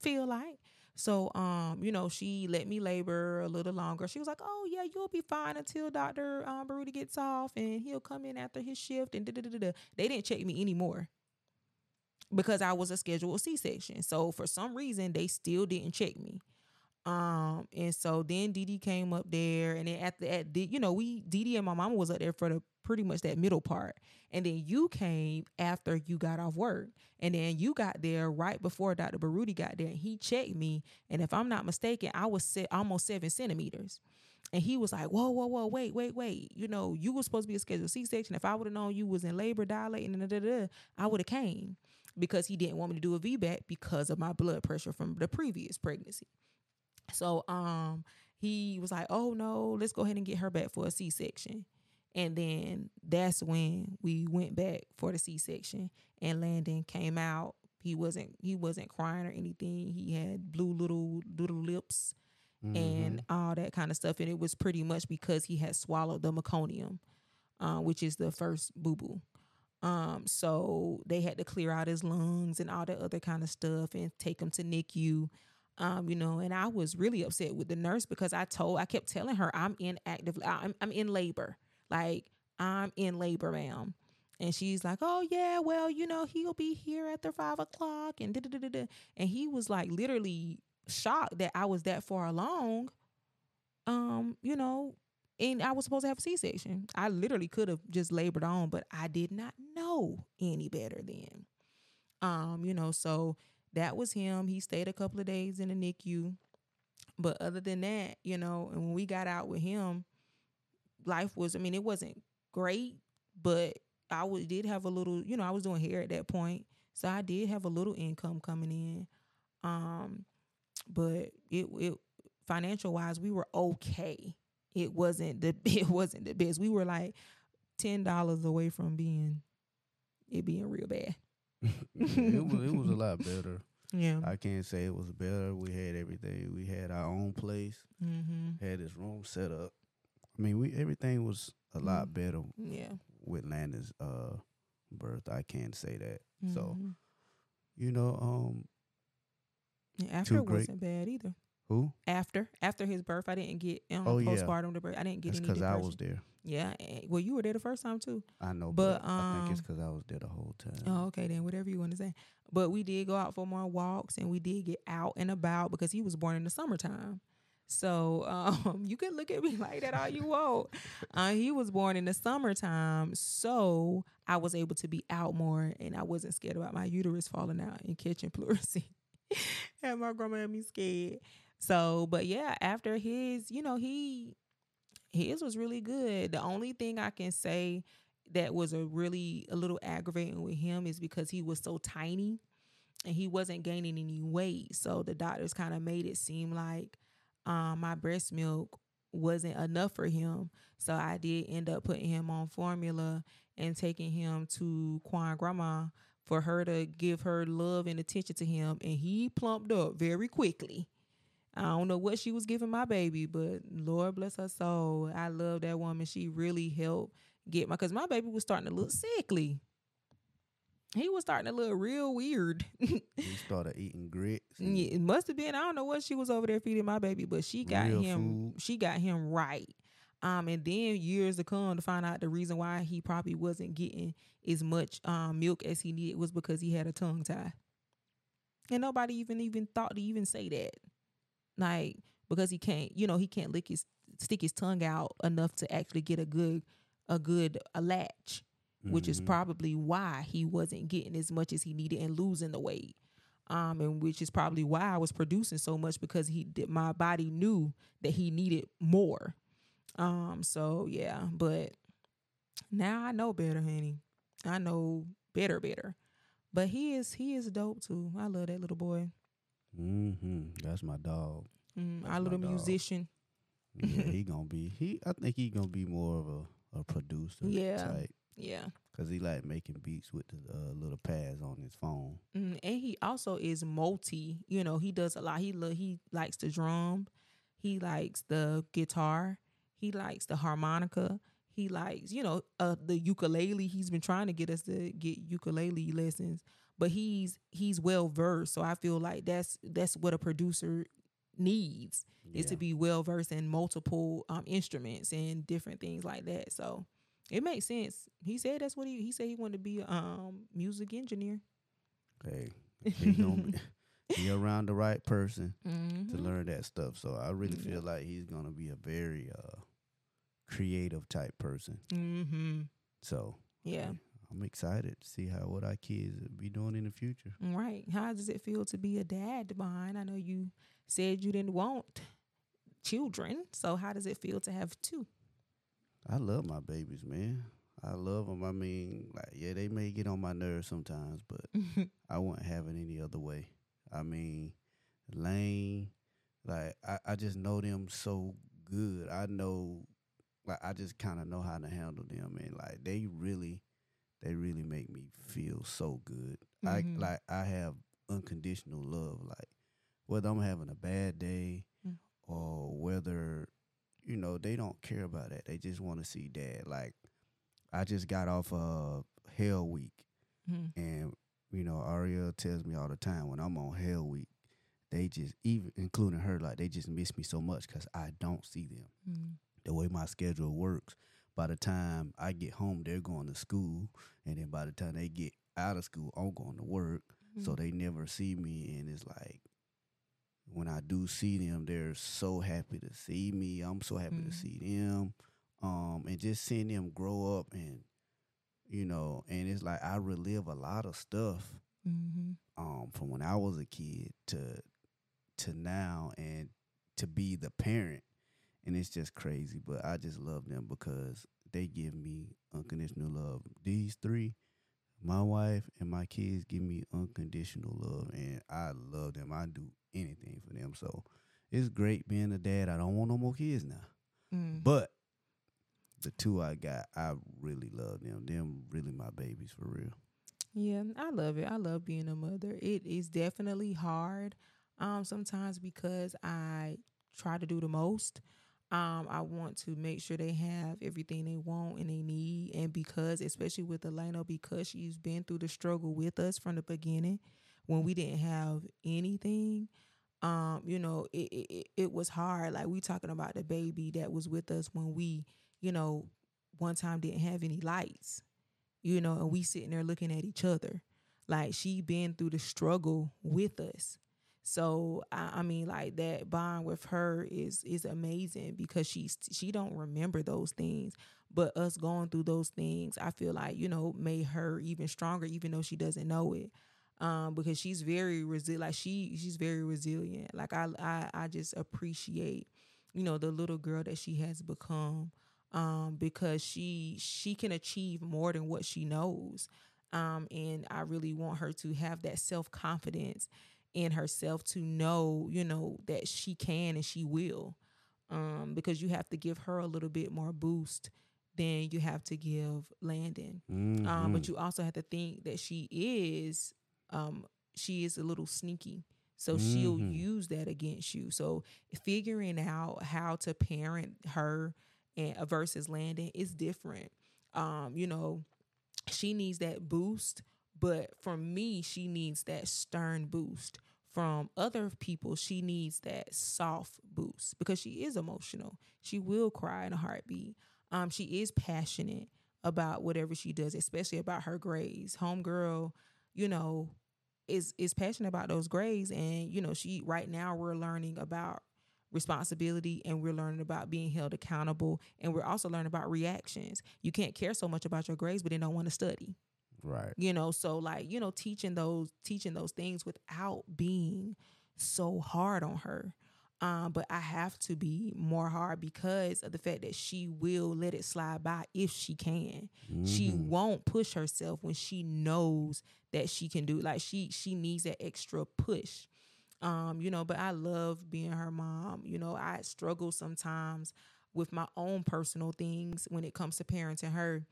feel like. So, um, you know, she let me labor a little longer. She was like, "Oh yeah, you'll be fine until Doctor um, Baruti gets off, and he'll come in after his shift." And da da da da. They didn't check me anymore because I was a scheduled C-section. So for some reason, they still didn't check me. Um, and so then Dee came up there, and then at the at the, you know, we Dee and my mama was up there for the pretty much that middle part, and then you came after you got off work, and then you got there right before Dr. Baruti got there, and he checked me, and if I'm not mistaken, I was set almost seven centimeters. And he was like, whoa, whoa, whoa, wait, wait, wait. You know, you were supposed to be a scheduled C-section. If I would have known you was in labor dilating, da, da, da, I would have came because he didn't want me to do a VBAC because of my blood pressure from the previous pregnancy. So um he was like, "Oh no, let's go ahead and get her back for a C-section." And then that's when we went back for the C-section and Landon came out. He wasn't he wasn't crying or anything. He had blue little little lips and all that kind of stuff and it was pretty much because he had swallowed the meconium, uh, which is the first boo-boo. Um, so they had to clear out his lungs and all that other kind of stuff and take him to NICU. Um, you know, and I was really upset with the nurse because I told, I kept telling her I'm in active, I'm, I'm in labor. Like I'm in labor, ma'am. And she's like, oh yeah, well, you know, he'll be here after five o'clock and da da da. And he was like literally shocked that I was that far along. Um, you know, and I was supposed to have a C-section. I literally could have just labored on, but I did not know any better then. Um, you know, so that was him. He stayed a couple of days in the NICU. But other than that, you know, and when we got out with him, life was, I mean, it wasn't great, but I was, did have a little, you know, I was doing hair at that point. So I did have a little income coming in. Um, but it, it financial wise, we were okay. It wasn't the, it wasn't the best. We were like $10 away from being, it being real bad. It was it was a lot better. Yeah. I can't say it was better. We had everything. We had our own place. mm-hmm. Had this room set up. I mean, we everything was a lot better Yeah. with Landon's uh birth. I can't say that. So Mhm. you know, um, Yeah, after it great- wasn't bad either. Who? After after his birth, I didn't get um, Oh, yeah. postpartum to birth. I didn't get That's any. because I was there. Yeah. eh, Well, you were there the first time too. I know, But, but, I think it's um, because I was there the whole time. Oh, okay, then whatever you want to say. But we did go out for more walks and we did get out and about because he was born in the summertime. So um, you can look at me like that all you want. Uh, he was born in the summertime, so I was able to be out more, and I wasn't scared about my uterus falling out and catching pleurisy. and my grandma had me scared. So, but yeah, after his, you know, he his was really good. The only thing I can say that was a really a little aggravating with him is because he was so tiny and he wasn't gaining any weight. So the doctors kind of made it seem like um, my breast milk wasn't enough for him. So I did end up putting him on formula and taking him to Quan grandma for her to give her love and attention to him and he plumped up very quickly. I don't know what she was giving my baby, but Lord bless her soul. I love that woman. She really helped get my cuz my baby was starting to look sickly. He was starting to look real weird. He started eating grits. Yeah, it must have been. I don't know what she was over there feeding my baby, but she got Real him. food. She got him right. Um, and then years to come to find out the reason why he probably wasn't getting as much um milk as he needed was because he had a tongue tie. And nobody even even thought to even say that, like because he can't, you know, he can't lick his stick his tongue out enough to actually get a good a good a latch which is Mhm. probably why he wasn't getting as much as he needed and losing the weight. Um, and which is probably why I was producing so much because he did my body knew that he needed more. Um, so yeah, but now I know better, honey. I know better, better. But he is he is dope too. I love that little boy. Mhm. That's my dog. Mm, That's our little dog. musician. Yeah, he gonna be. He. I think he gonna be more of a, a producer. Yeah. Type. Yeah. Cause he like making beats with the uh, little pads on his phone. Mm, and he also is multi. You know, he does a lot. He lo- he likes the drum. He likes the guitar. He likes the harmonica. He likes, you know, uh, the ukulele. He's been trying to get us to get ukulele lessons, but he's he's well versed. So I feel like that's that's what a producer needs is to be well versed in multiple um, instruments and different things like that. So it makes sense. He said that's what he he said he wanted to be a um, music engineer. Okay. He gonna be, around the right person Mm-hmm. to learn that stuff. So I really Mm, feel like he's gonna be a very uh creative type person. Mm-hmm. So Yeah. I'm excited to see how what our kids will be doing in the future. Right. How does it feel to be a dad behind? I know you said you didn't want children. So how does it feel to have two? I love my babies, man. I love them. I mean, like, yeah, they may get on my nerves sometimes, but I wouldn't have it any other way. I mean, Lane, like, I, I just know them so good. I know, like, I just kind of know how to handle them, and like, they really, they really make me feel so good. Mhm. I like, I have unconditional love. Like, whether I'm having a bad day Mm. or whether you know, they don't care about that. They just want to see dad. Like, I just got off of Hell Week, Mhm. and you know, Ariel tells me all the time when I'm on Hell Week, they just even including her, like they just miss me so much because I don't see them. Mm. The way my schedule works, by the time I get home, they're going to school, and then by the time they get out of school, I'm going to work. So Mm. they never see me, and it's like when I do see them, they're so happy to see me. I'm so happy Mhm. to see them, um, and just seeing them grow up, and you know, and it's like I relive a lot of stuff Mhm. um, from when I was a kid to to now, and to be the parent, and it's just crazy. But I just love them because they give me unconditional love. These three, my wife and my kids give me unconditional love, and I love them. I do anything for them. So it's great being a dad. I don't want no more kids now, Mm. but the two I got, I really love them. Them really my babies for real. Yeah, I love it. I love being a mother. It is definitely hard um sometimes because I try to do the most. Um I want to make sure they have everything they want and they need and because especially with Elena because she's been through the struggle with us from the beginning when we didn't have anything um you know it it, it- was hard like we talking about the baby that was with us when we you know one time didn't have any lights you know, and we sitting there looking at each other. Like she been through the struggle with us. So I, I mean, like that bond with her is is amazing because she's she don't remember those things, but us going through those things, I feel like you know made her even stronger, even though she doesn't know it. Um, because she's very resilient. Like she she's very resilient. Like I I I just appreciate, you know, the little girl that she has become um, because she she can achieve more than what she knows. Um, and I really want her to have that self confidence in herself to know, you know, that she can and she will. um, because you have to give her a little bit more boost than you have to give Landon. Um, Mhm. but you also have to think that she is um, she is a little sneaky. So she'll Mhm. use that against you. So figuring out how to parent her and uh, versus Landon is different. Um, you know, she needs that boost, but from me, she needs that stern boost. From other people, she needs that soft boost because she is emotional. She will cry in a heartbeat. Um, she is passionate about whatever she does, especially about her grades. Homegirl, you know, is is passionate about those grades, and you know, she right now we're learning about responsibility and we're learning about being held accountable and we're also learning about reactions you can't care so much about your grades but then don't want to study right. you know so like you know teaching those teaching those things without being so hard on her. Um but i have to be more hard because of the fact that she will let it slide by if she can. She Mhm. won't push herself when she knows that she can do like she she needs that extra push. Um you know but i love being her mom. You know i struggle sometimes with my own personal things when it comes to parenting her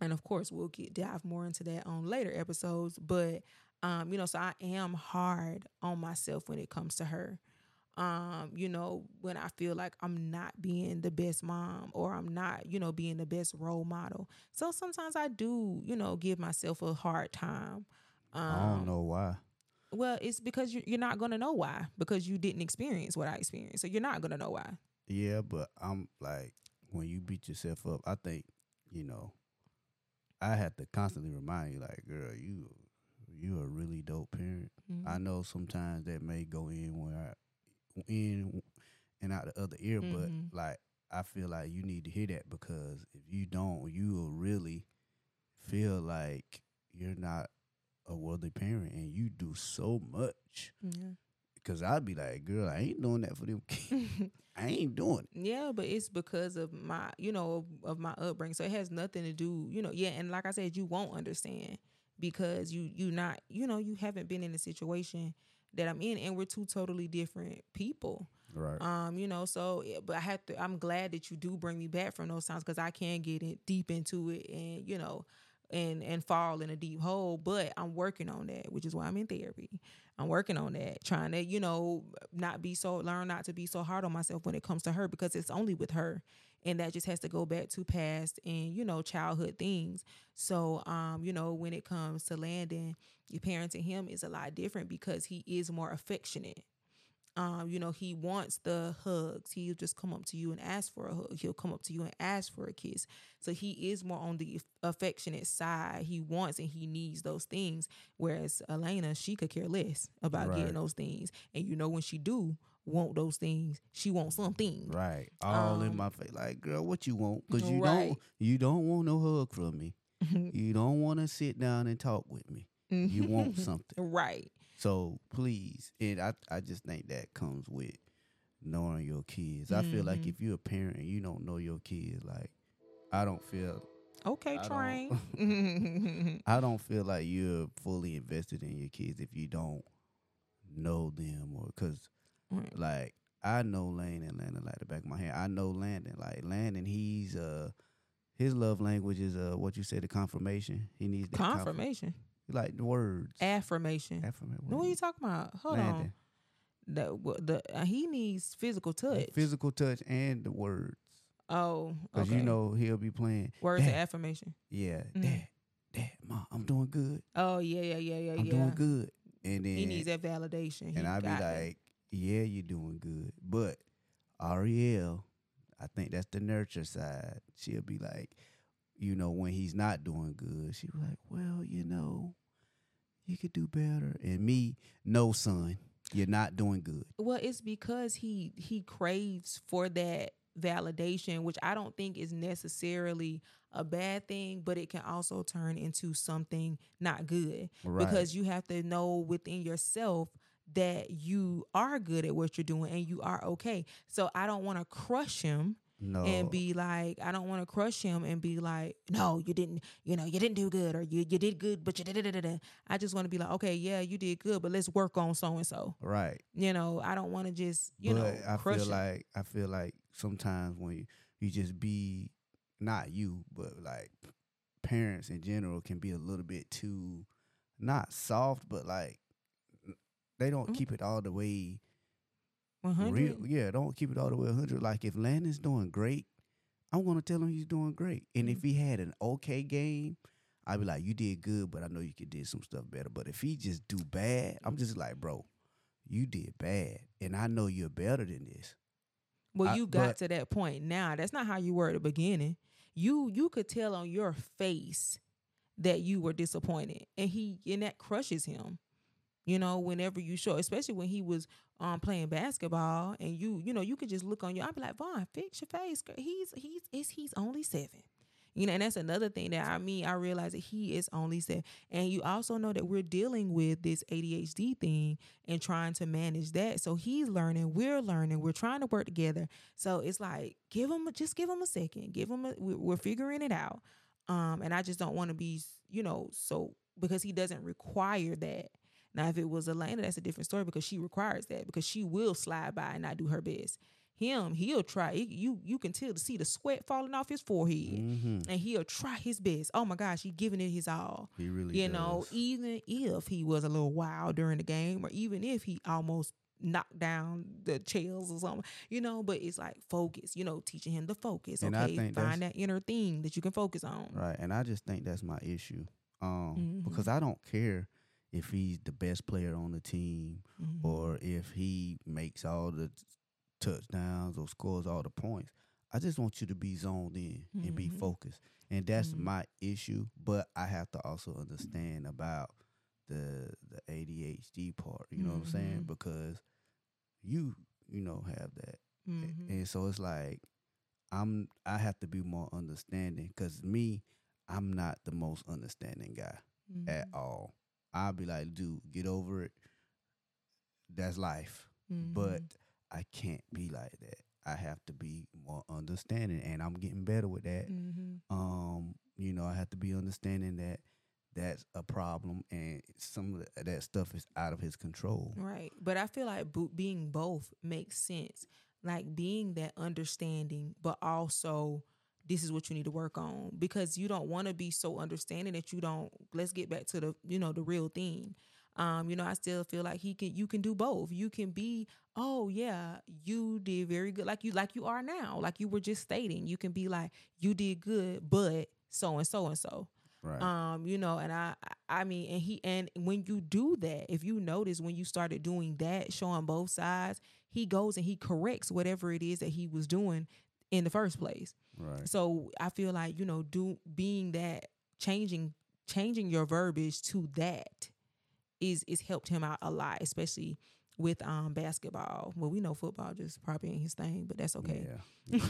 and of course we'll get dive more into that on later episodes but um you know so i am hard on myself when it comes to her. Um you know when i feel like i'm not being the best mom or i'm not you know being the best role model. So sometimes i do you know give myself a hard time. Um I don't know why. well it's because you- you're not going to know why because you didn't experience what i experienced. So you're not going to know why. Yeah, but I'm like, when you beat yourself up, I think, you know, I have to constantly remind you, like, girl, you you a really dope parent. I Mhm. know sometimes that may go in where I, in and out the other ear, Mhm. but like I feel like you need to hear that because if you don't, you will really feel like you're not a worthy parent and you do so much. yeah Cause I'd be like, girl, I ain't doing that for them kids. I ain't doing it. Yeah, but it's because of my, you know, of, of my upbringing. So it has nothing to do, you know. Yeah, and like I said, you won't understand because you you not, you know, you haven't been in the situation that I'm in, and we're two totally different people. Right. Um, you know, so but I have to. I'm glad that you do bring me back from those times because I can get it deep into it, and you know, and and fall in a deep hole. But I'm working on that, which is why I'm in therapy. I'm working on that, trying to, you know, not be so learn not to be so hard on myself when it comes to her because it's only with her. And that just has to go back to past and, you know, childhood things. So um, you know, when it comes to Landon, your parenting him is a lot different because he is more affectionate. Um, you know, he wants the hugs. He'll just come up to you and ask for a hug. He'll come up to you and ask for a kiss. So he is more on the affectionate side. He wants and he needs those things. Whereas Elena, she could care less about Right. getting those things. And you know, when she do want those things, she wants something. Right. All in Um, my face. Like, girl, what you want? Because you Right. don't you don't want no hug from me. You don't want to sit down and talk with me. You want something. right. So please, and I I just think that comes with knowing your kids. I feel like Mhm. if you're a parent and you don't know your kids, like I don't feel Okay, I train. I don't feel like you're fully invested in your kids if you don't know them or because Right. like I know Lane and Landon like the back of my hand. I know Landon like Landon. He's uh his love language is uh what you said the confirmation. He needs that confirm- He like the words. Affirmation. Affirmation. What are you talking about? Hold on. Landon. The, the uh, he needs physical touch. Physical touch and the words. Oh, Because okay. you know he'll be playing. words of affirmation. Yeah, Mm. dad, dad, mom, I'm doing good. Oh yeah, yeah, yeah, yeah, I'm yeah. doing good. And then He needs that validation. And I'd be got it. like, yeah, you're doing good. But Ariel, I think that's the nurture side. She'll be like, you know, when he's not doing good, she'll be like, well, you know, you could do better. And me, no, son, you're not doing good. Well, it's because he he craves for that validation, which I don't think is necessarily a bad thing, but it can also turn into something not good Right. because you have to know within yourself that you are good at what you're doing and you are okay. So I don't want to crush him no. and be like, I don't want to crush him and be like, no, you didn't, you know, you didn't do good or you you did good, but you did it. I just want to be like, okay, yeah, you did good, but let's work on so and so. right. You know, I don't want to just, you but know, I crush feel him. like I feel like sometimes when you, you just be not you, but like parents in general can be a little bit too not soft, but like they don't Mhm. keep it all the way 100. real. Yeah, don't keep it all the way 100. Like if Landon's doing great, I'm gonna tell him he's doing great. And Mm. if he had an okay game, I'd be like, you did good, but I know you could did some stuff better. But if he just do bad, I'm just like, bro, you did bad, and I know you're better than this. Well, I- you got but- to that point now. That's not how you were at the beginning. You you could tell on your face that you were disappointed, and he and that crushes him. You know, whenever you show, especially when he was um playing basketball, and you you know you could just look on you. I'd be like, Von, fix your face. girl. He's he's is he's only seven. You know, and that's another thing that I mean. I realize that he is only seven, and you also know that we're dealing with this ADHD thing and trying to manage that. So he's learning, we're learning, we're trying to work together. So it's like give him just give him a second, give him a, we're, we're figuring it out. Um, and I just don't want to be, you know, so because he doesn't require that. Now, if it was Elena, that's a different story because she requires that because she will slide by and not do her best. Him, he'll try. You you can tell to see the sweat falling off his forehead, Mm-hmm. and he'll try his best. Oh my gosh, he giving it his all He really, you know, even if he was a little wild during the game, or even if he almost knocked down the chairs or something, you know, but it's like focus, you know, teaching him to focus. And Okay, find that inner thing that you can focus on. Right. And I just think that's my issue. Um, Mhm. because I don't care if he's the best player on the team Mhm. or if he makes all the touchdowns or scores all the points. I just want you to be zoned in and be Mhm. focused. And that's Mhm. my issue. But I have to also understand about the the ADHD part. You know what I'm saying? Mhm. Because you you know have that. Mhm. And so it's like I'm I have to be more understanding because me, I'm not the most understanding guy at all. I'll be like, dude, get over it. That's life. But Mhm. I can't be like that. I have to be more understanding and I'm getting better with that. Mhm. Um, you know, I have to be understanding that that's a problem and some of that stuff is out of his control. Right. But I feel like being both makes sense. Like being that understanding, but also this is what you need to work on because you don't want to be so understanding that you don't let's get back to the you know the real thing. Um, you know, I still feel like he can you can do both. You can be, oh yeah, you did very good like you like you are now. Like you were just stating. You can be like, you did good, but so and so and so Right. um you know and i i mean and he and when you do that if you notice when you started doing that showing both sides he goes and he corrects whatever it is that he was doing in the first place right. so i feel like you know do being that changing changing your verbiage to that is is helped him out a lot especially with um basketball well we know football just probably ain't his thing but that's okay Yeah.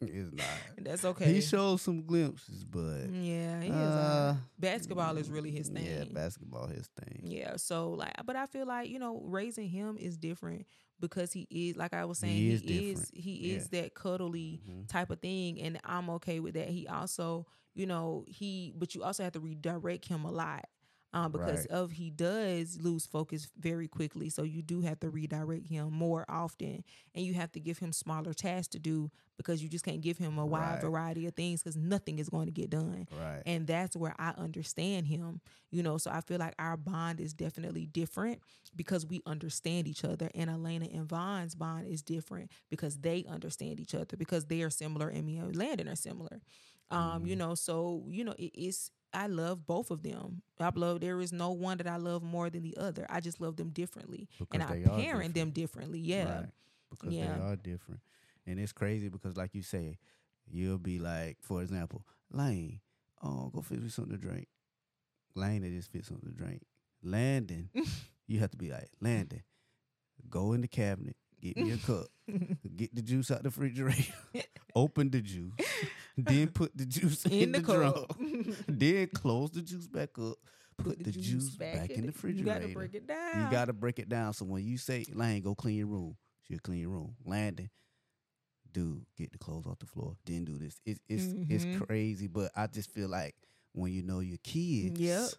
it's not. that's okay He showed some glimpses, but yeah he uh, uh, basketball is really his thing Yeah, basketball his thing. Yeah, so like, but I feel like you know, raising him is different because he is, like I was saying, He he, is is different. he Yeah. is that cuddly Mhm. type of thing, and I'm okay with that. He also, you know, he, but you also have to redirect him a lot. Um, because Right. of he does lose focus very quickly, so you do have to redirect him more often, and you have to give him smaller tasks to do because you just can't give him a wide Right. variety of things because nothing is going to get done Right. and that's where I understand him. You know, so I feel like our bond is definitely different because we understand each other, and Elena and Von's bond is different because they understand each other because they are similar, and me and Landon are similar. Um, you Mhm. know, so you know, it, it's I love both of them. I love there is no one that I love more than the other. I just love them differently, and I they are parent them differently. Yeah, Right. Because Yeah. they are different. And it's crazy because like you say, you'll be like, for example, Lane, oh, go fix me something to drink. Lane that just fix something to drink. Landon, you have to be like, Landon, go in the cabinet, get me a cup, get the juice out the refrigerator, open the juice, then put the juice in, in the, the, cup. then close the juice back up, put, the, juice, back, in the refrigerator. You got to break it down. You got to break it down. So when you say, Lane, go clean your room, she'll clean your room. Landon, dude, get the clothes off the floor. Didn't do this. It's it's Mhm. it's crazy, but I just feel like when you know your kids, Yep.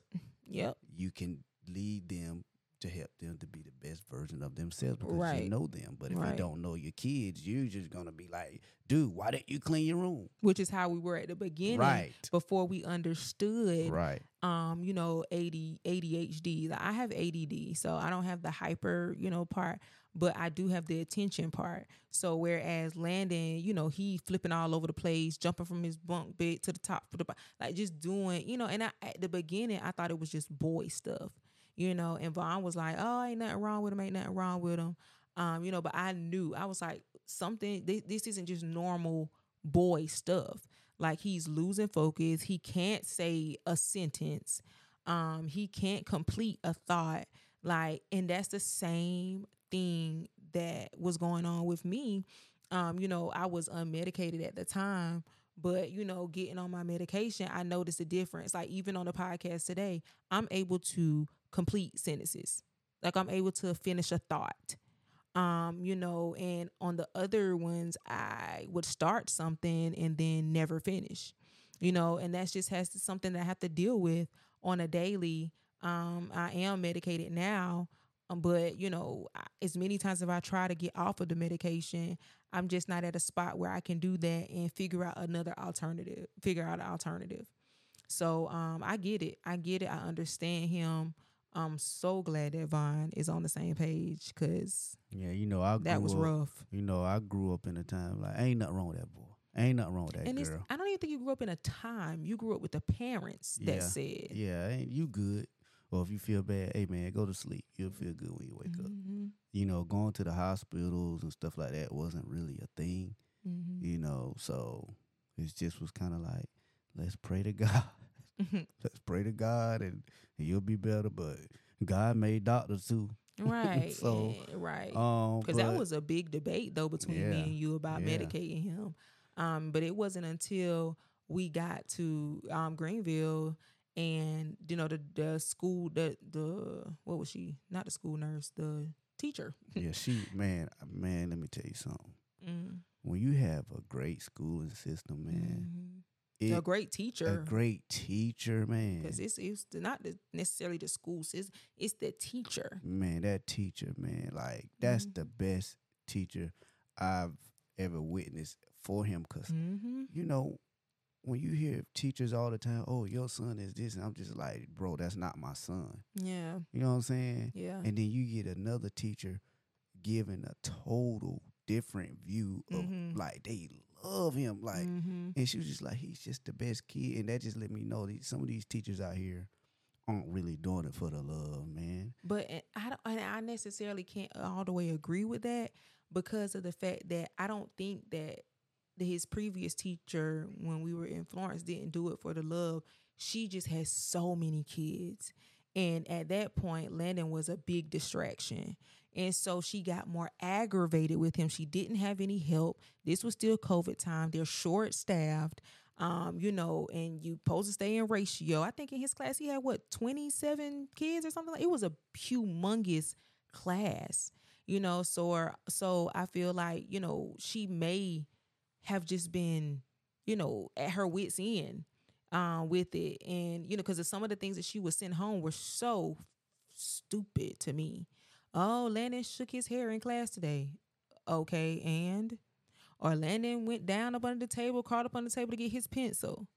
Yep. you can lead them to help them to be the best version of themselves because Right. you know them. But if Right. you don't know your kids, you're just gonna be like, dude, why didn't you clean your room? Which is how we were at the beginning. Right. Before we understood Right. um, you know, AD, ADHD. Like, I have ADD, so I don't have the hyper, you know, part, but I do have the attention part. So whereas Landon, you know, he flipping all over the place, jumping from his bunk bed to the top, for the like just doing, you know. And I, at the beginning, I thought it was just boy stuff, you know. And Von was like, "Oh, ain't nothing wrong with him, ain't nothing wrong with him," um, you know. But I knew, I was like, something. This, this isn't just normal boy stuff like he's losing focus he can't say a sentence um he can't complete a thought like and that's the same thing that was going on with me um you know i was unmedicated at the time but you know getting on my medication i noticed a difference like even on the podcast today i'm able to complete sentences. Like i'm able to finish a thought um you know and on the other ones i would start something and then never finish you know and that's just has to, something that i have to deal with on a daily. Um i am medicated now um, but you know as many times as i try to get off of the medication i'm just not at a spot where i can do that and figure out another alternative figure out an alternative. So um i get it. I get it. I understand him i'm so glad that von is on the same page because Yeah, you know, I that was up, rough You know, I grew up in a time like ain't nothing wrong with that boy. Ain't nothing wrong with that and girl. I don't even think you grew up in a time. You grew up with the parents that Yeah. said, Yeah, ain't you good? Or if you feel bad, hey man, go to sleep. You'll feel good when you wake up. Mhm, You know, going to the hospitals and stuff like that wasn't really a thing. mhm, You know, so it just was kind of like, let's pray to God. let's pray to God, and, and you'll be better. But God made doctors too. right, So, right. Um, Because that was a big debate though between me and you about yeah. medicating him. Um, but it wasn't until we got to um, Greenville and you know the the school the the what was she? Not the school nurse, the teacher. yeah, she man, man. Let me tell you something. Mm, When you have a great schooling system, man, mhm. It, a great teacher. a great teacher, man. because it's it's not the, necessarily the schools. It's it's the teacher. man, that teacher, man, like that's Mhm. the best teacher I've ever witnessed for him. Cause Mm-hmm. you know, when you hear teachers all the time, oh, your son is this, and I'm just like, bro, that's not my son. Yeah, You know what I'm saying? yeah. And then you get another teacher giving a total different view of Mhm. like they love him, like. mm-hmm. And she was just like, he's just the best kid, and that just let me know that some of these teachers out here aren't really doing it for the love, man. But uh, I don't. and I necessarily can't all the way agree with that because of the fact that I don't think that his previous teacher, when we were in Florence, didn't do it for the love. She just has so many kids. And at that point, Landon was a big distraction. And so she got more aggravated with him. She didn't have any help. This was still COVID time. They're short staffed. Um, you know, and you supposed to stay in ratio. I think in his class he had what, 27 kids or something like it was a humongous class, you know. So so I feel like, you know, she may have just been, you know, at her wits end um with it. And, you know, because some of the things that she was sent home were so stupid to me. Oh, Landon shook his hair in class today. Okay, and or Landon went down up under the table, crawled up on the table to get his pencil.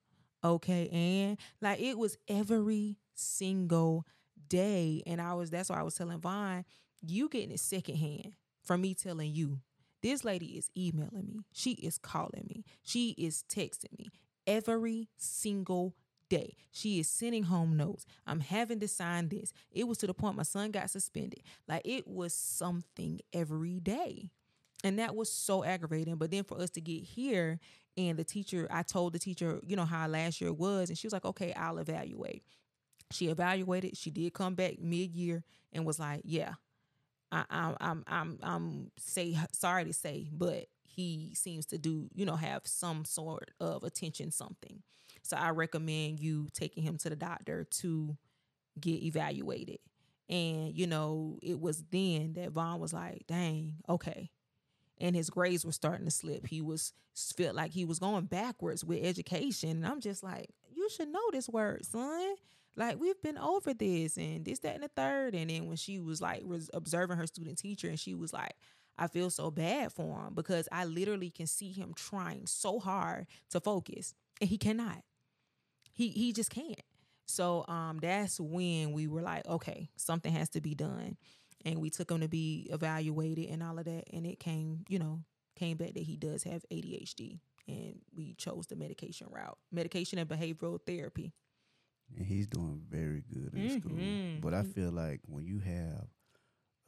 Okay, and like it was every single day. And I was that's why I was telling Von, you getting it secondhand from me telling you. This lady is emailing me. She is calling me. She is texting me every single day. She is sending home notes. I'm having to sign this. It was to the point my son got suspended. Like it was something every day. And that was so aggravating. But then for us to get here and the teacher, I told the teacher, you know, how last year was, and she was like, okay, I'll evaluate. She evaluated. She did come back mid year and was like, yeah, I, I, I'm, I'm, I'm say sorry to say, but he seems to do, you know, have some sort of attention, something. So I recommend you taking him to the doctor to get evaluated. And, you know, it was then that Von was like, dang, okay. and his grades were starting to slip. He was felt like he was going backwards with education. And I'm just like, you should know this word, son. Like we've been over this and this, that, and the third. And then when she was like was observing her student teacher, and she was like, I feel so bad for him because I literally can see him trying so hard to focus, and he cannot. He he just can't. So um that's when we were like, okay, something has to be done. And we took him to be evaluated and all of that. And it came, you know, came back that he does have ADHD. And we chose the medication route, medication and behavioral therapy. And he's doing very good in school. Mhm. But I feel like when you have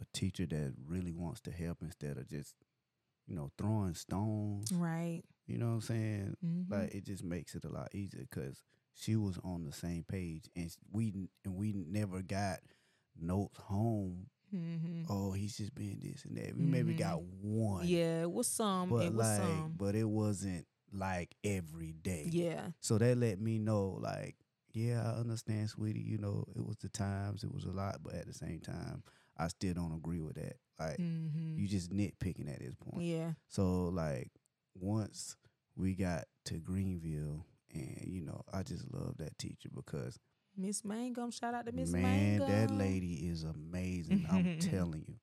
a teacher that really wants to help instead of just, you know, throwing stones, Right. you know what I'm saying? Mhm. Like it just makes it a lot easier because she was on the same page and we and we never got notes home. Mhm. Oh, he's just being this and that. We maybe Mhm. got one, Yeah, it was some. but it was like, some. but it wasn't like every day. Yeah. So that let me know, like, yeah, I understand, sweetie. You know, it was the times, it was a lot, but at the same time, I still don't agree with that. Like, Mm-hmm. you just nitpicking at this point. Yeah. So like, once we got to Greenville, and you know, I just love that teacher because Miss Mangum. Shout out to Miss Mangum. man, Mangum. that lady is amazing. I'm telling you.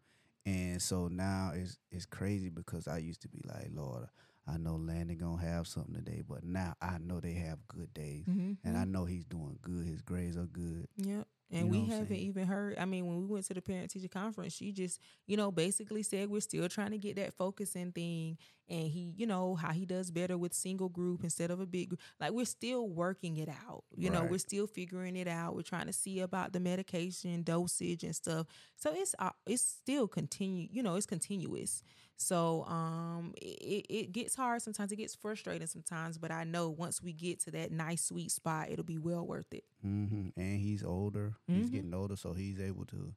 And so now it's it's crazy because I used to be like, Lord, I know Landon gonna have something today, but now I know they have good days. Mhm. And I know he's doing good. His grades are good. Yep. And You know we haven't even heard. I mean, when we went to the parent teacher conference, she just, you know, basically said we're still trying to get that focusing thing. And he, you know, how he does better with single group instead of a big group. Like we're still working it out. You know, we're still figuring it out. We're trying to see about the medication dosage and stuff. So it's uh, it's still continue. You know, it's continuous. So um, it, it gets hard sometimes. It gets frustrating sometimes. But I know once we get to that nice sweet spot, it'll be well worth it. hmm And he's older. He's Mhm. getting older, so he's able to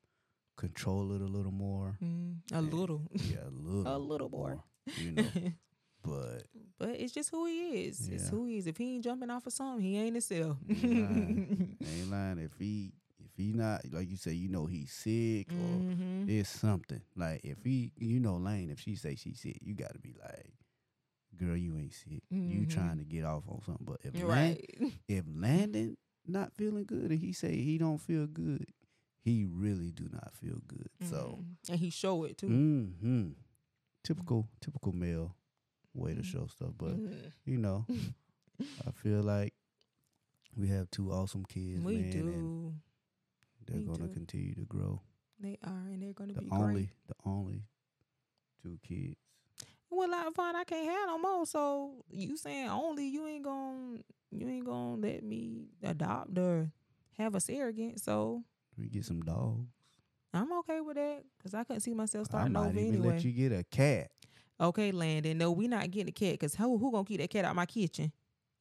control it a little more. Mm, a And- little. Yeah, a little. A little more. You know, but but it's just who he is. It's who he is. If he ain't jumping off of something, he ain't himself. lying. ain't lying. If he if he not like you say, you know he's sick or Mhm. there's something. Like if he, you know, Lane, if she say she's sick, you got to be like, girl, you ain't sick. You Mhm. trying to get off on something. But if Right. if Landon not feeling good and he say he don't feel good, he really do not feel good. So, Mhm. and he show it too. hmm typical typical male way to Mhm. show stuff. But Mhm. you know, I feel like we have two awesome kids, we man, do. They're gonna continue to grow. They are, and they're gonna The be only great. the only two kids. Well, like fine, I can't have no more. So you saying only you ain't gonna you ain't gonna let me adopt or have a surrogate. So We get some dogs. I'm okay with that because I couldn't see myself I starting might over even anyway. let you get a cat. Okay, Landon. No, we not getting a cat because who who gonna keep that cat out my kitchen?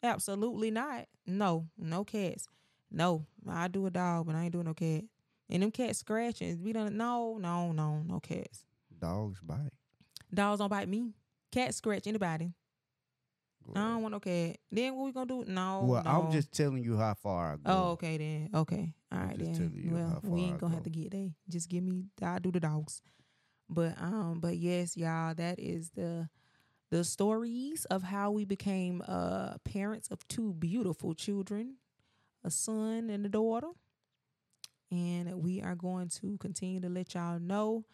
Absolutely not. No, no cats. No, I do a dog, but I ain't doing no cat. And them cats scratching. We don't. No, no, no, no cats. Dogs bite. Dogs don't bite me. Cats scratch anybody. I don't want no cat. Then what we gonna do? No. well, no. I'm just telling you how far I go. Oh, okay then. Okay. All right then. Well, we ain't gonna have to get there. Just give me I do the dogs. But um, but yes, y'all, that is the the stories of how we became uh parents of two beautiful children, a son and a daughter. And we are going to continue to let y'all know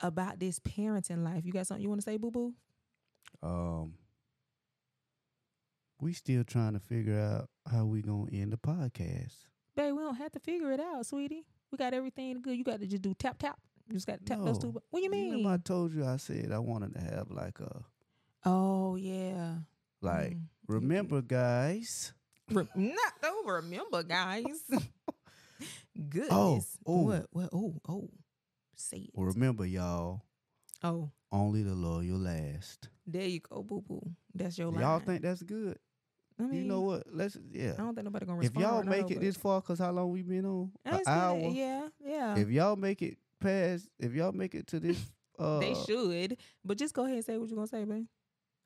about this parenting life. You got something you want to say, boo boo? Um, we still trying to figure out how we gonna end the podcast. Babe, we don't have to figure it out, sweetie. We got everything good. You got to just do tap tap. You just got to tap those two. No. What you mean? Remember I told you I said I wanted to have like a Oh yeah. like. Mm. Remember, guys. Not don't remember, guys. Goodness. oh. What? What? Oh, oh. Say it. Well, remember, y'all. oh, Only the loyal last. there you go, boo boo. That's your line. Y'all think that's good? I mean, you know what? Let's yeah. I don't think nobody gonna If y'all make no, it this far, cause how long we been on? An hour. Yeah, yeah. If y'all make it past, if y'all make it to this, uh, they should, but just go ahead and say what you're gonna say, babe.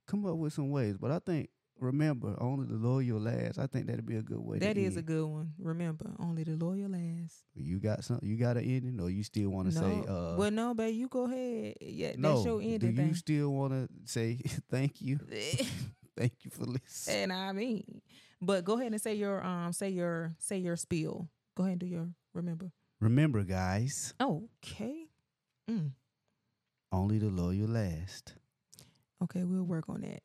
come up with some ways. But I think remember, only the loyal last. I think that'd be a good way. That is a good one. Remember, only the loyal last. You got some. You got an ending, or you still want to no, say? Uh, well, no, babe, you go ahead. Yeah, no. that's your do you thing. still want to say thank you? thank you for listening. and I mean, but go ahead and say your um, say your say your spiel. Go ahead and do your remember. Remember, guys, Okay. Mm. only the loyal last. Okay, we'll work on that.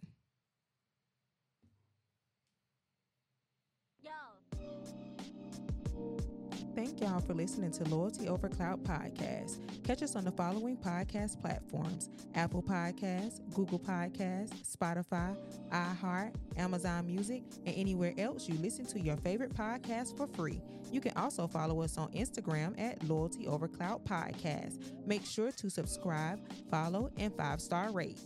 Thank y'all for listening to Loyalty Over Clout Podcast. Catch us on the following podcast platforms Apple Podcasts, Google Podcasts, Spotify, iHeart, Amazon Music, and anywhere else you listen to your favorite podcast for free. You can also follow us on Instagram at Loyalty Over Clout Podcast. Make sure to subscribe, follow, and five star rate.